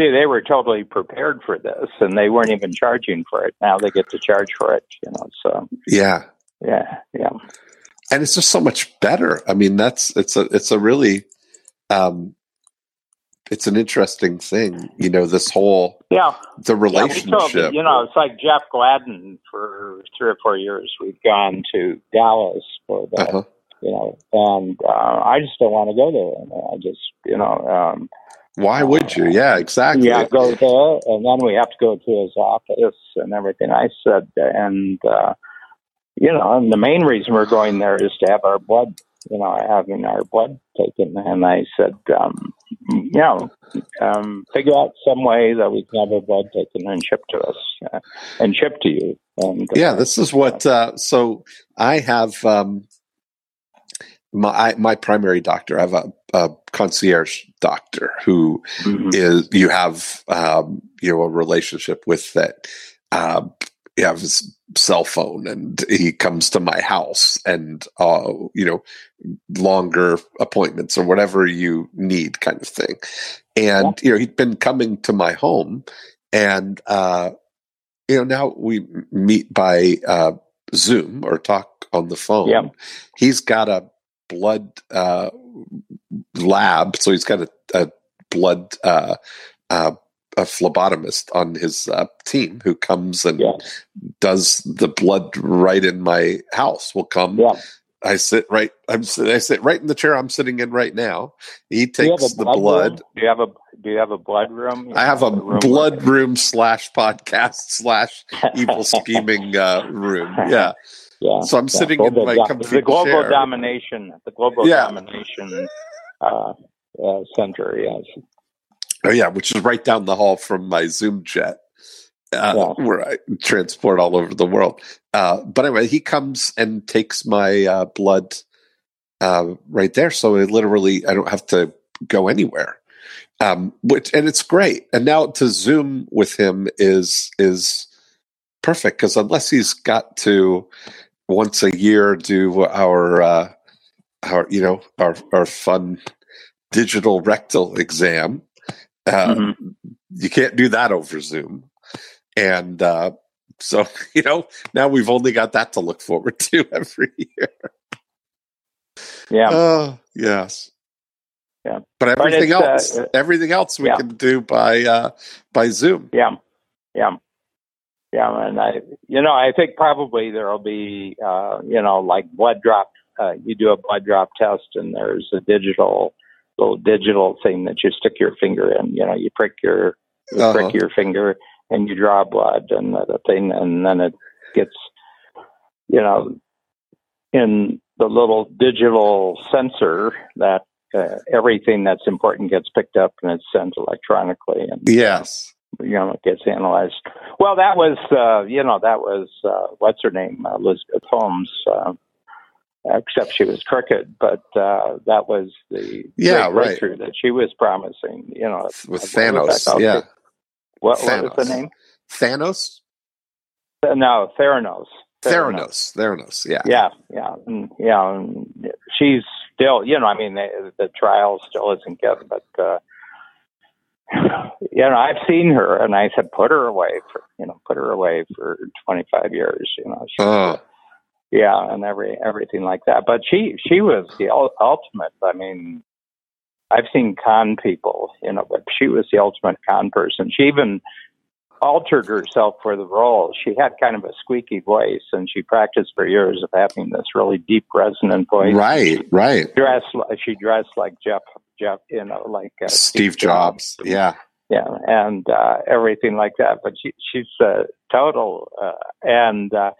See, they were totally prepared for this, and they weren't even charging for it. Now they get to charge for it. You know, so yeah, yeah, yeah. and it's just so much better. I mean, that's it's a it's a really um, it's an interesting thing. You know, this whole Yeah, the yeah, told, relationship. you know, it's like Jeff Gladden for three or four years. We've gone to Dallas for that, Uh-huh. you know, and uh, I just don't want to go there. I just, you know, um, Why would you? Yeah, exactly. yeah, go there, and then we have to go to his office and everything. I said, and uh, you know, and the main reason we're going there is to have our blood, you know, having our blood taken. And I said, um, you know, um, figure out some way that we can have our blood taken and shipped to us uh, and shipped to you. And uh, yeah this is what uh, so i have um my I, my primary doctor i have a, a concierge doctor who mhm. is you have um you know a relationship with that um you have his cell phone and he comes to my house and uh you know longer appointments or whatever you need kind of thing and you know he'd been coming to my home and uh you know now we meet by uh zoom or talk on the phone Yeah. he's got a blood uh lab so he's got a, a blood uh uh a phlebotomist on his uh, team who comes and Yeah. does the blood right in my house. Will come. Yeah. I sit right. I'm. I sit right in the chair I'm sitting in right now. He have takes a the blood blood. room? Do you have a Do you have a blood room? You I have a know, room blood room slash podcast slash evil scheming uh, room. Yeah. Yeah. So I'm yeah. sitting in my comfy the global chair. domination, the global Yeah. domination uh, uh, center. Yes. Oh yeah, which is right down the hall from my Zoom jet, uh, Yeah. where I transport all over the world. Uh, but anyway, he comes and takes my uh, blood uh, right there, so I literally I don't have to go anywhere. Um, which and it's great. And now to Zoom with him is is perfect because unless he's got to once a year do our uh, our you know our our fun digital rectal exam. Uh, Mhm. You can't do that over Zoom, and uh, so you know now we've only got that to look forward to every year. Yeah. Oh yes, Yeah. But But everything it's, uh, else, uh, everything else we yeah. can do by uh, by Zoom. Yeah, yeah, yeah. And I, you know, I think probably there'll be, uh, you know, like blood drop. Uh, you do a blood drop test, and there's a digital, little digital thing that you stick your finger in. You know, you prick your, you Uh-huh. prick your finger, and you draw blood and the thing, and then it gets, you know, in the little digital sensor that uh, everything that's important gets picked up and it's sent electronically. And yes, you know, it gets analyzed. Well, that was, uh, you know, that was uh, what's her name, uh, Elizabeth Holmes. Uh, except she was crooked, but uh, that was the yeah right that she was promising. You know, with Thanos. Yeah, what, Thanos. what was the name? Thanos. Uh, no, Theranos. Theranos. Theranos. Yeah. Yeah, yeah, and, yeah. And she's still, you know, I mean, the, the trial still isn't good, but uh, you know, I've seen her, and I said, put her away for, you know, put her away for 25 years. You know, she, Oh, yeah, and every everything like that. But she she was the ul- ultimate. I mean, I've seen con people, you know, but she was the ultimate con person. She even altered herself for the role. She had kind of a squeaky voice, and she practiced for years of having this really deep, resonant voice. right, right. Dressed, she dressed like Jeff, Jeff, you know, like uh, Steve Jobs. Yeah. yeah, and uh, everything like that. But she she's uh, total, uh, and uh,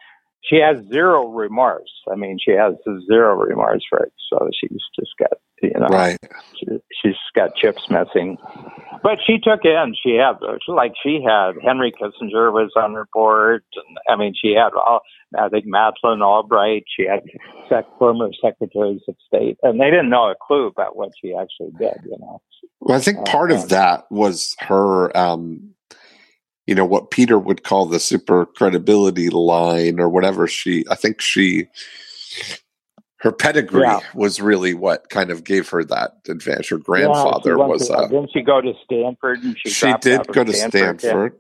she has zero remorse. I mean, she has zero remorse for it. So she's just got you know, Right. she, she's got chips missing. But she took in. She had like she had Henry Kissinger was on her board, and I mean she had all. I think Madeleine Albright. She had sec, former secretaries of state, and they didn't know a clue about what she actually did. You know. Well, I think part Uh, of that was her, um, you know, what Peter would call the super credibility line or whatever she, I think she, her pedigree Yeah. was really what kind of gave her that advantage. Her grandfather Yeah, was, to- uh, didn't she go to Stanford? And she she did go to Stanford. Stanford.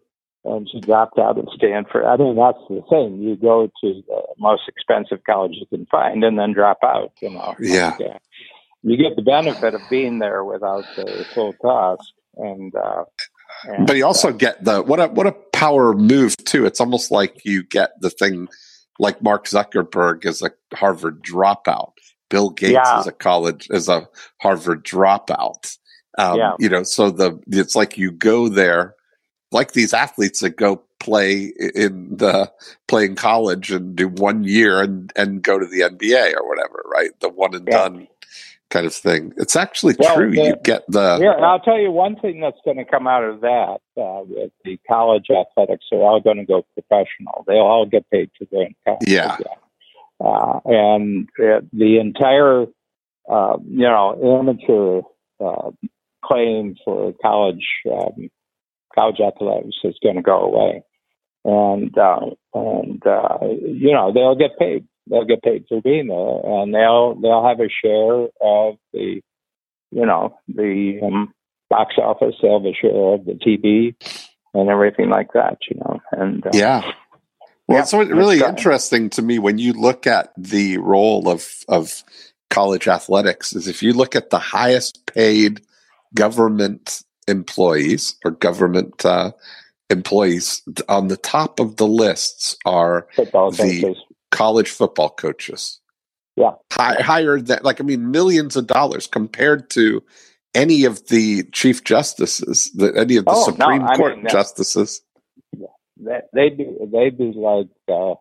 and she dropped out of Stanford. I mean, that's the thing. You go to the most expensive college you can find and then drop out, you know. Yeah. Like, uh, you get the benefit of being there without the full cost. And, uh, and, But you also uh, get the what a what a power move too. It's almost like you get the thing like Mark Zuckerberg is a Harvard dropout. Bill Gates Yeah. is a college is a Harvard dropout. Um, Yeah. You know, so the it's like you go there, like these athletes that go play in the play in college and do one year and and go to the NBA or whatever, right? The one and Yeah. done kind of thing. It's actually Well, true. the- you get the Here, I'll tell you one thing that's going to come out of that uh, with the college athletics. They're all going to go professional. They'll all get paid to go in college. Yeah. Uh, and uh, the entire, uh, you know, amateur uh, claim for college um, college athletics is going to go away, and uh, and uh, you know they'll get paid. They'll get paid for being there, and they'll they'll have a share of the, you know, the um, box office. They'll have a share of the TV and everything like that. You know, and uh, Yeah. Well, Yeah, it's really interesting to me when you look at the role of of college athletics is if you look at the highest paid government employees or government uh, employees on the top of the lists are football the- coaches. College football coaches. Yeah. High, higher than like I mean millions of dollars compared to any of the chief justices, the, any of the Oh, Supreme I Court mean, uh, justices. They- They'd be they'd be like uh,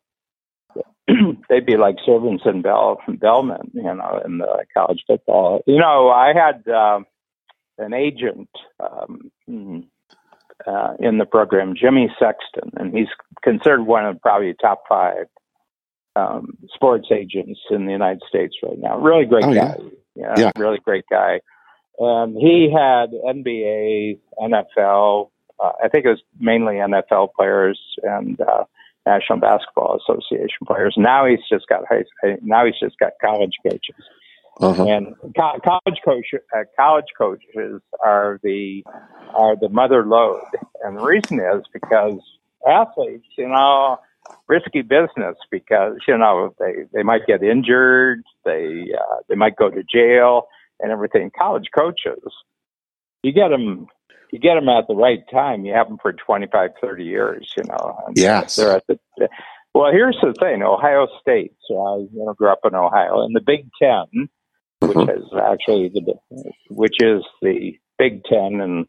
they'd be like servants in Bell Bellman, you know, in the college football. You know, I had um, an agent um, uh, in the program, Jimmy Sexton, and he's considered one of probably top five um, sports agents in the United States right now. Really great Oh, guy. Yeah, Yeah. really great guy. And he had NBA, NFL, uh, I think it was mainly NFL players and uh, National Basketball Association players. Now he's just got high, now he's just got college coaches. Uh-huh. And co- college coach, uh, college coaches are the are the mother lode, and the reason is because athletes, you know, risky business because you know they they might get injured, they uh, they might go to jail, and everything. College coaches, you get them. You get them at the right time. You have them for 25, 30 years, you know. and Yes. They're at the, well, here's the thing. Ohio State, so I you know, grew up in Ohio. In the Big Ten, which Mhm. is actually the which is the Big Ten and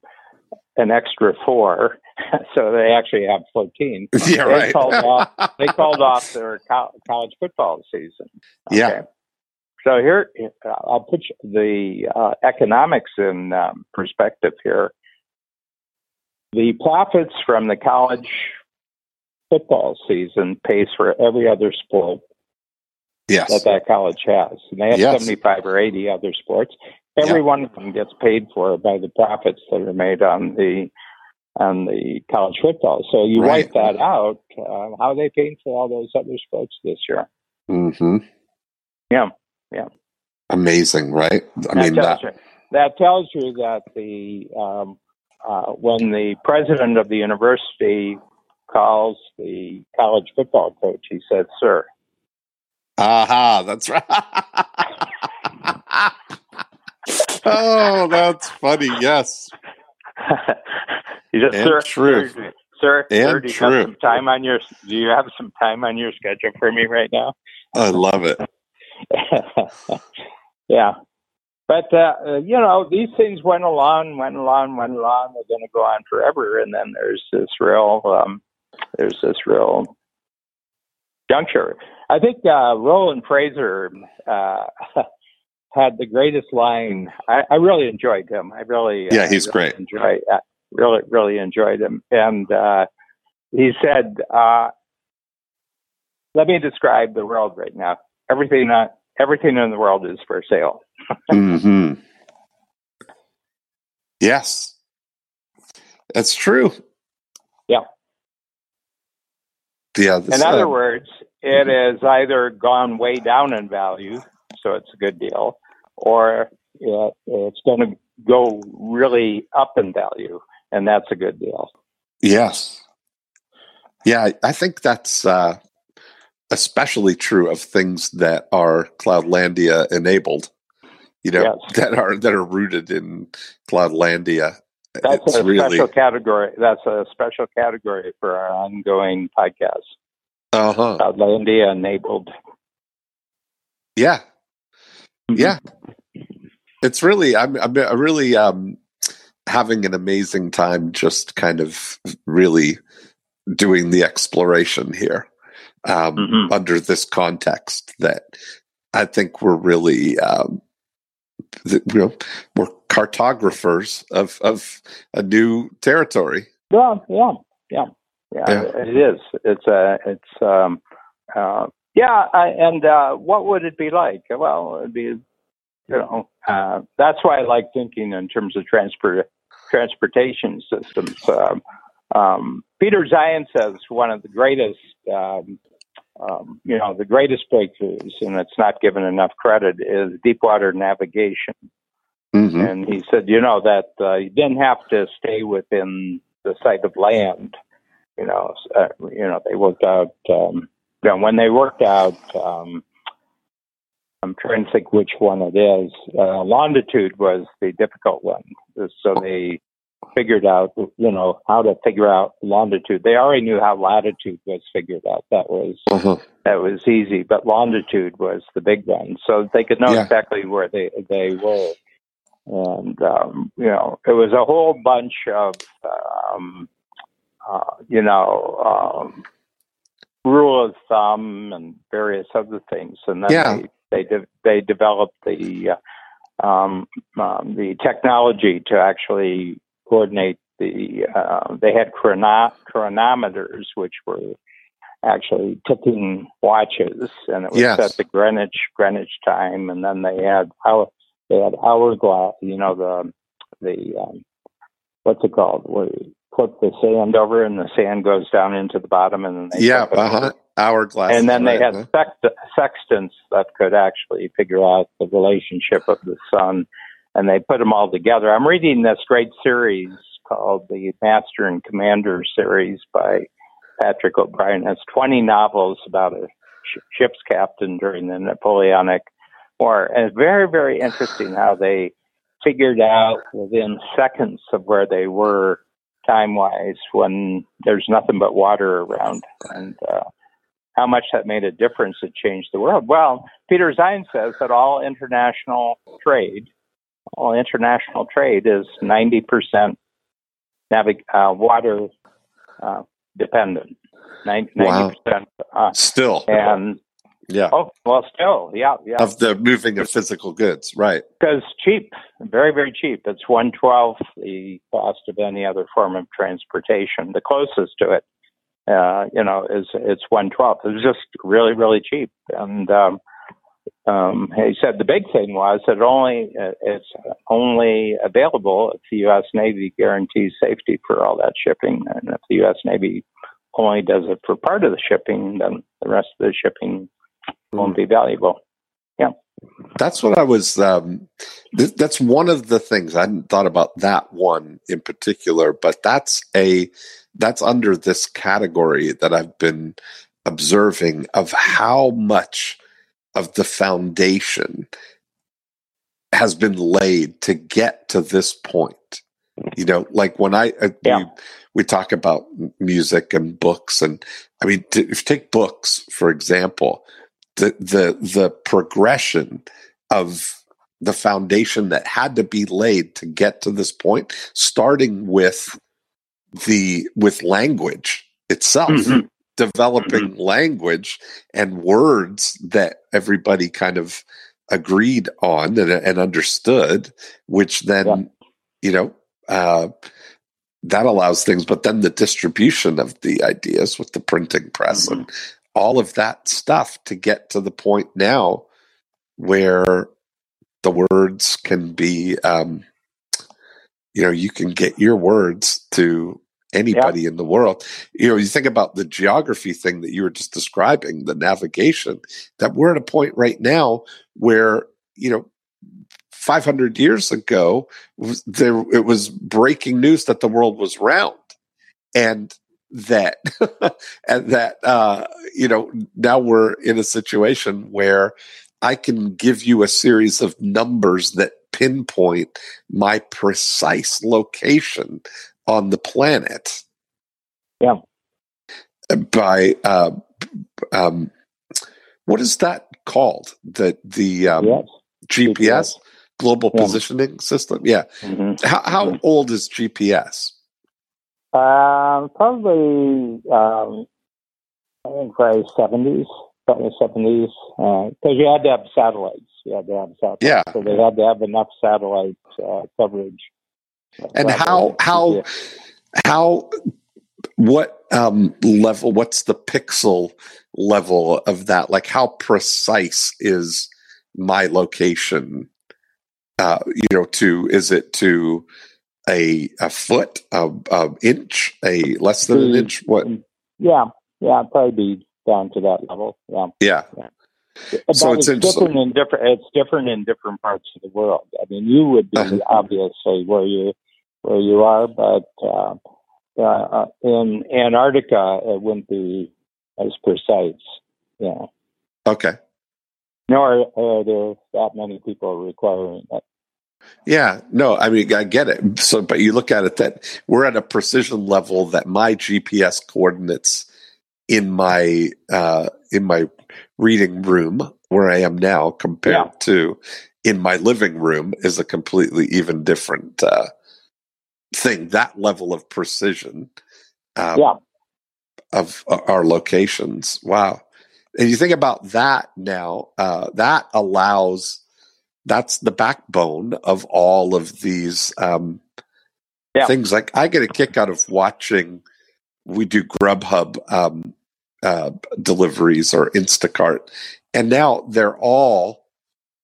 an extra four, so they actually have fourteen. Yeah, they right. Called off, they called off their co- college football season. Yeah. So here, I'll put the uh, economics in um, perspective here. The profits from the college football season pays for every other sport Yes. that that college has. And they have Yes. 75 or 80 other sports. Every Yeah. one of them gets paid for by the profits that are made on the on the college football. So you Right. wipe that out. Uh, how are they paying for all those other sports this year? hmm Yeah, yeah. Amazing, right? I that mean, tells that, you that tells you that the um, uh, when the president of the university calls the college football coach, he says, "Sir." aha, that's right. Oh, that's funny. Yes. And sir, true. sir, sir, And sir, do you true. have some time on your do you have some time on your schedule for me right now? I love it. yeah. But uh, uh, you know, these things went along, went along, went along. They're going to go on forever, and then there's this real, um, there's this real juncture. I think uh, Roland Frasier uh, had the greatest line. I, I really enjoyed him. I really, Yeah, uh, he's really great. Enjoy, uh, really, really enjoyed him, and uh, he said, uh, "Let me describe the world right now. Everything, uh, everything in the world is for sale." hmm Yes. That's true. Yeah. Yeah. this, In other uh, words, it has either gone way down in value, so it's a good deal, or it, it's going to go really up in value, and that's a good deal. Yes. Yeah, I- think that's uh, especially true of things that are Cloudlandia enabled. You know, Yes. that are that are rooted in Cloudlandia. That's it's a really special category. That's a special category for our ongoing podcast. uh huh. Outlandia enabled. Yeah, yeah. It's really I'm I'm I'm really um having an amazing time just kind of really doing the exploration here um, Mhm. under this context that I think we're really um, that, you know we're cartographers of of a new territory. Yeah, yeah, yeah, yeah. Yeah. It is. It's a. It's um. Uh, yeah, I, and uh, what would it be like? Well, it'd be, you know, uh, that's why I like thinking in terms of transport transportation systems. Um, um, Peter Zeihan says one of the greatest, um, um, you know, the greatest breakthroughs, and it's not given enough credit, is deep water navigation. hmm And he said, you know, that uh, you didn't have to stay within the sight of land. You know, uh, you know, they worked out. Um, know, when they worked out, um, I'm trying to think which one it is. Uh, longitude was the difficult one, so they figured out, you know, how to figure out longitude. They already knew how latitude was figured out. That was Uh-huh. that was easy, but longitude was the big one, so they could know Yeah. exactly where they they were. And um, you know, it was a whole bunch of um, uh, you know um, rule of thumb and various other things, and then Yeah. they they, de- they developed the uh, um, um, the technology to actually coordinate the. Uh, they had chrono- chronometers, which were actually ticking watches, and it was Yes. set to Greenwich Greenwich time, and then they had hour they had hourglass. You know the the um, what's it called? Put the sand over, and the sand goes down into the bottom, and then they Yeah, it uh-huh. hourglass. And then they right, had sext- sextants that could actually figure out the relationship of the sun, and they put them all together. I'm reading this great series called the Master and Commander series by Patrick O'Brian. It's 20 novels about a sh- ship's captain during the Napoleonic War, and it's very, very interesting how they figured out within seconds of where they were time wise when there's nothing but water around and uh, how much that made a difference that changed the world. Well, Peter Zeihan says that all international trade, all international trade is 90% navig- uh, water uh, dependent. 90 Wow. percent. Uh, Still, and yeah, oh well, still, yeah, yeah. of the moving of physical goods, right? because cheap, very, very cheap. It's one twelfth the cost of any other form of transportation. The closest to it, uh, you know, is it's one twelfth. It's just really, really cheap. And um, um, he said the big thing was that only uh, it's only available if the U.S. Navy guarantees safety for all that shipping, and if the U.S. Navy only does it for part of the shipping, then the rest of the shipping won't be valuable. Yeah. That's what I was. Um, th- that's one of the things I hadn't thought about that one in particular, but that's a that's under this category that I've been observing of how much of the foundation has been laid to get to this point. You know, like when I uh, Yeah. we, we talk about music and books, and I mean, t- if you take books for example, the the the progression of the foundation that had to be laid to get to this point, starting with the with language itself, Mhm. developing language and words that everybody kind of agreed on and, and understood, which then Yeah. you know uh, that allows things. But then the distribution of the ideas with the printing press and all of that stuff to get to the point now where the words can be um, you know you can get your words to anybody in the world. You know you think about the geography thing that you were just describing the navigation that we're at a point right now where you know 500 years ago there it was breaking news that the world was round. And that and that uh you know now we're in a situation where i can give you a series of numbers that pinpoint my precise location on the planet Yeah. by uh um what is that called the the um yes. gps global Yeah. positioning system yeah Mhm. how, how old is gps Um, probably, um, I think probably seventies, probably seventies, because you had to have satellites. You had to have satellites. Yeah. So they had to have enough satellite uh, coverage. and how how GPS. how what um level what's the pixel level of that like how precise is my location uh you know to is it to a a foot a, a inch a less than an inch what Yeah, yeah, probably be down to that level. Yeah. yeah But So it's, it's different in different. It's different in different parts of the world. I mean, you would be Uh-huh. obviously where you where you are, but uh, uh, in Antarctica, it wouldn't be as precise. Yeah. okay Nor are there that many people requiring it. Yeah, no, I mean I get it. So, but you look at it that we're at a precision level that my GPS coordinates in my uh, in my reading room where I am now compared Yeah. to in my living room is a completely even different uh, thing. That level of precision um, Yeah. of uh, our locations. Wow. And you think about that now, uh, that allows, that's the backbone of all of these um, Yeah. things. Like I get a kick out of watching, we do Grubhub um, uh, deliveries or Instacart, and now they're all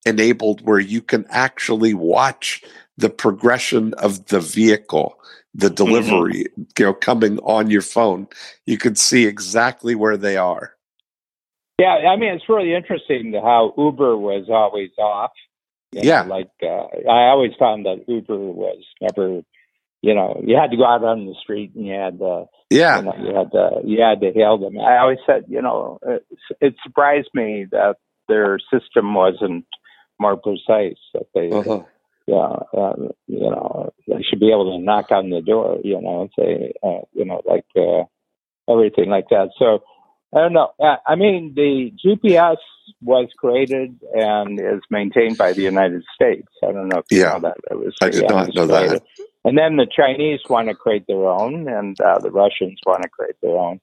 enabled where you can actually watch the progression of the vehicle the delivery you know coming on your phone you can see exactly where they are Yeah, I mean, it's really interesting how Uber was always off. You know, Yeah. like uh, I always found that Uber was never. You know, you had to go out on the street and you had to yeah you know, you had to you had to hail them. I always said, you know, it, it surprised me that their system wasn't more precise. That they, uh-huh. yeah, uh, you know, they should be able to knock on the door, you know, and say, uh, you know, like uh, everything like that. So I don't know. Uh, I mean, the GPS was created and is maintained by the United States. I don't know if you Yeah. know that. It was I did yeah, not know that. And then the Chinese want to create their own, and uh, the Russians want to create their own.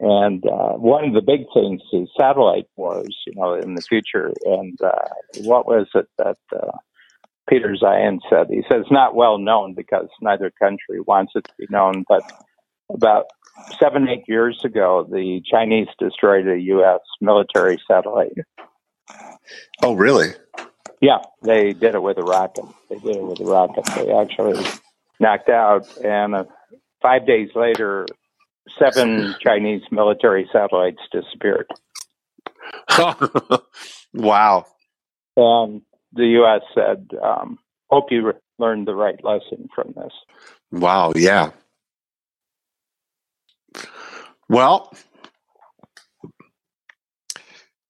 And uh, one of the big things is satellite wars, you know, in the future. And uh, what was it that uh, Peter Zeihan said? He says it's not well known because neither country wants it to be known. But about seven, eight years ago, the Chinese destroyed a U.S. military satellite. Oh, really? Yeah, they did it with a rocket. They did it with a rocket. They actually knocked out, and uh, five days later, seven Chinese military satellites disappeared. wow. And the U.S. said, um, hope you learned the right lesson from this. Wow, yeah. Well,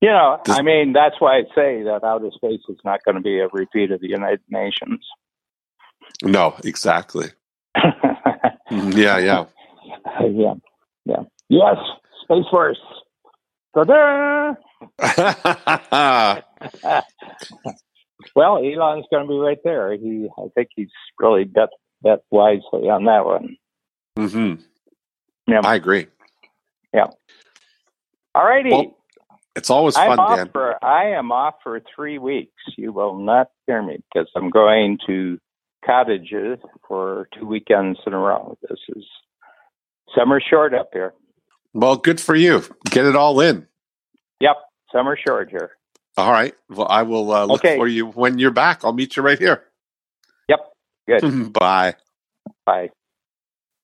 you know, I mean, that's why I say that outer space is not going to be a repeat of the United Nations. No, exactly. yeah, yeah. yeah, yeah. Yes, Space Force. Ta-da! well, Elon's going to be right there. He, I think he's really bet bet wisely on that one. Mm-hmm. Yeah, I agree. Yeah. All righty. Well, it's always fun, I'm Dan. For, I am off for three weeks. You will not hear me because I'm going to cottages for two weekends in a row. This is summer short up here. Well, good for you. Get it all in. Yep, summer short here. All right. Well, I will uh, look okay. for you when you're back. I'll meet you right here. Yep. Good. Bye. Bye.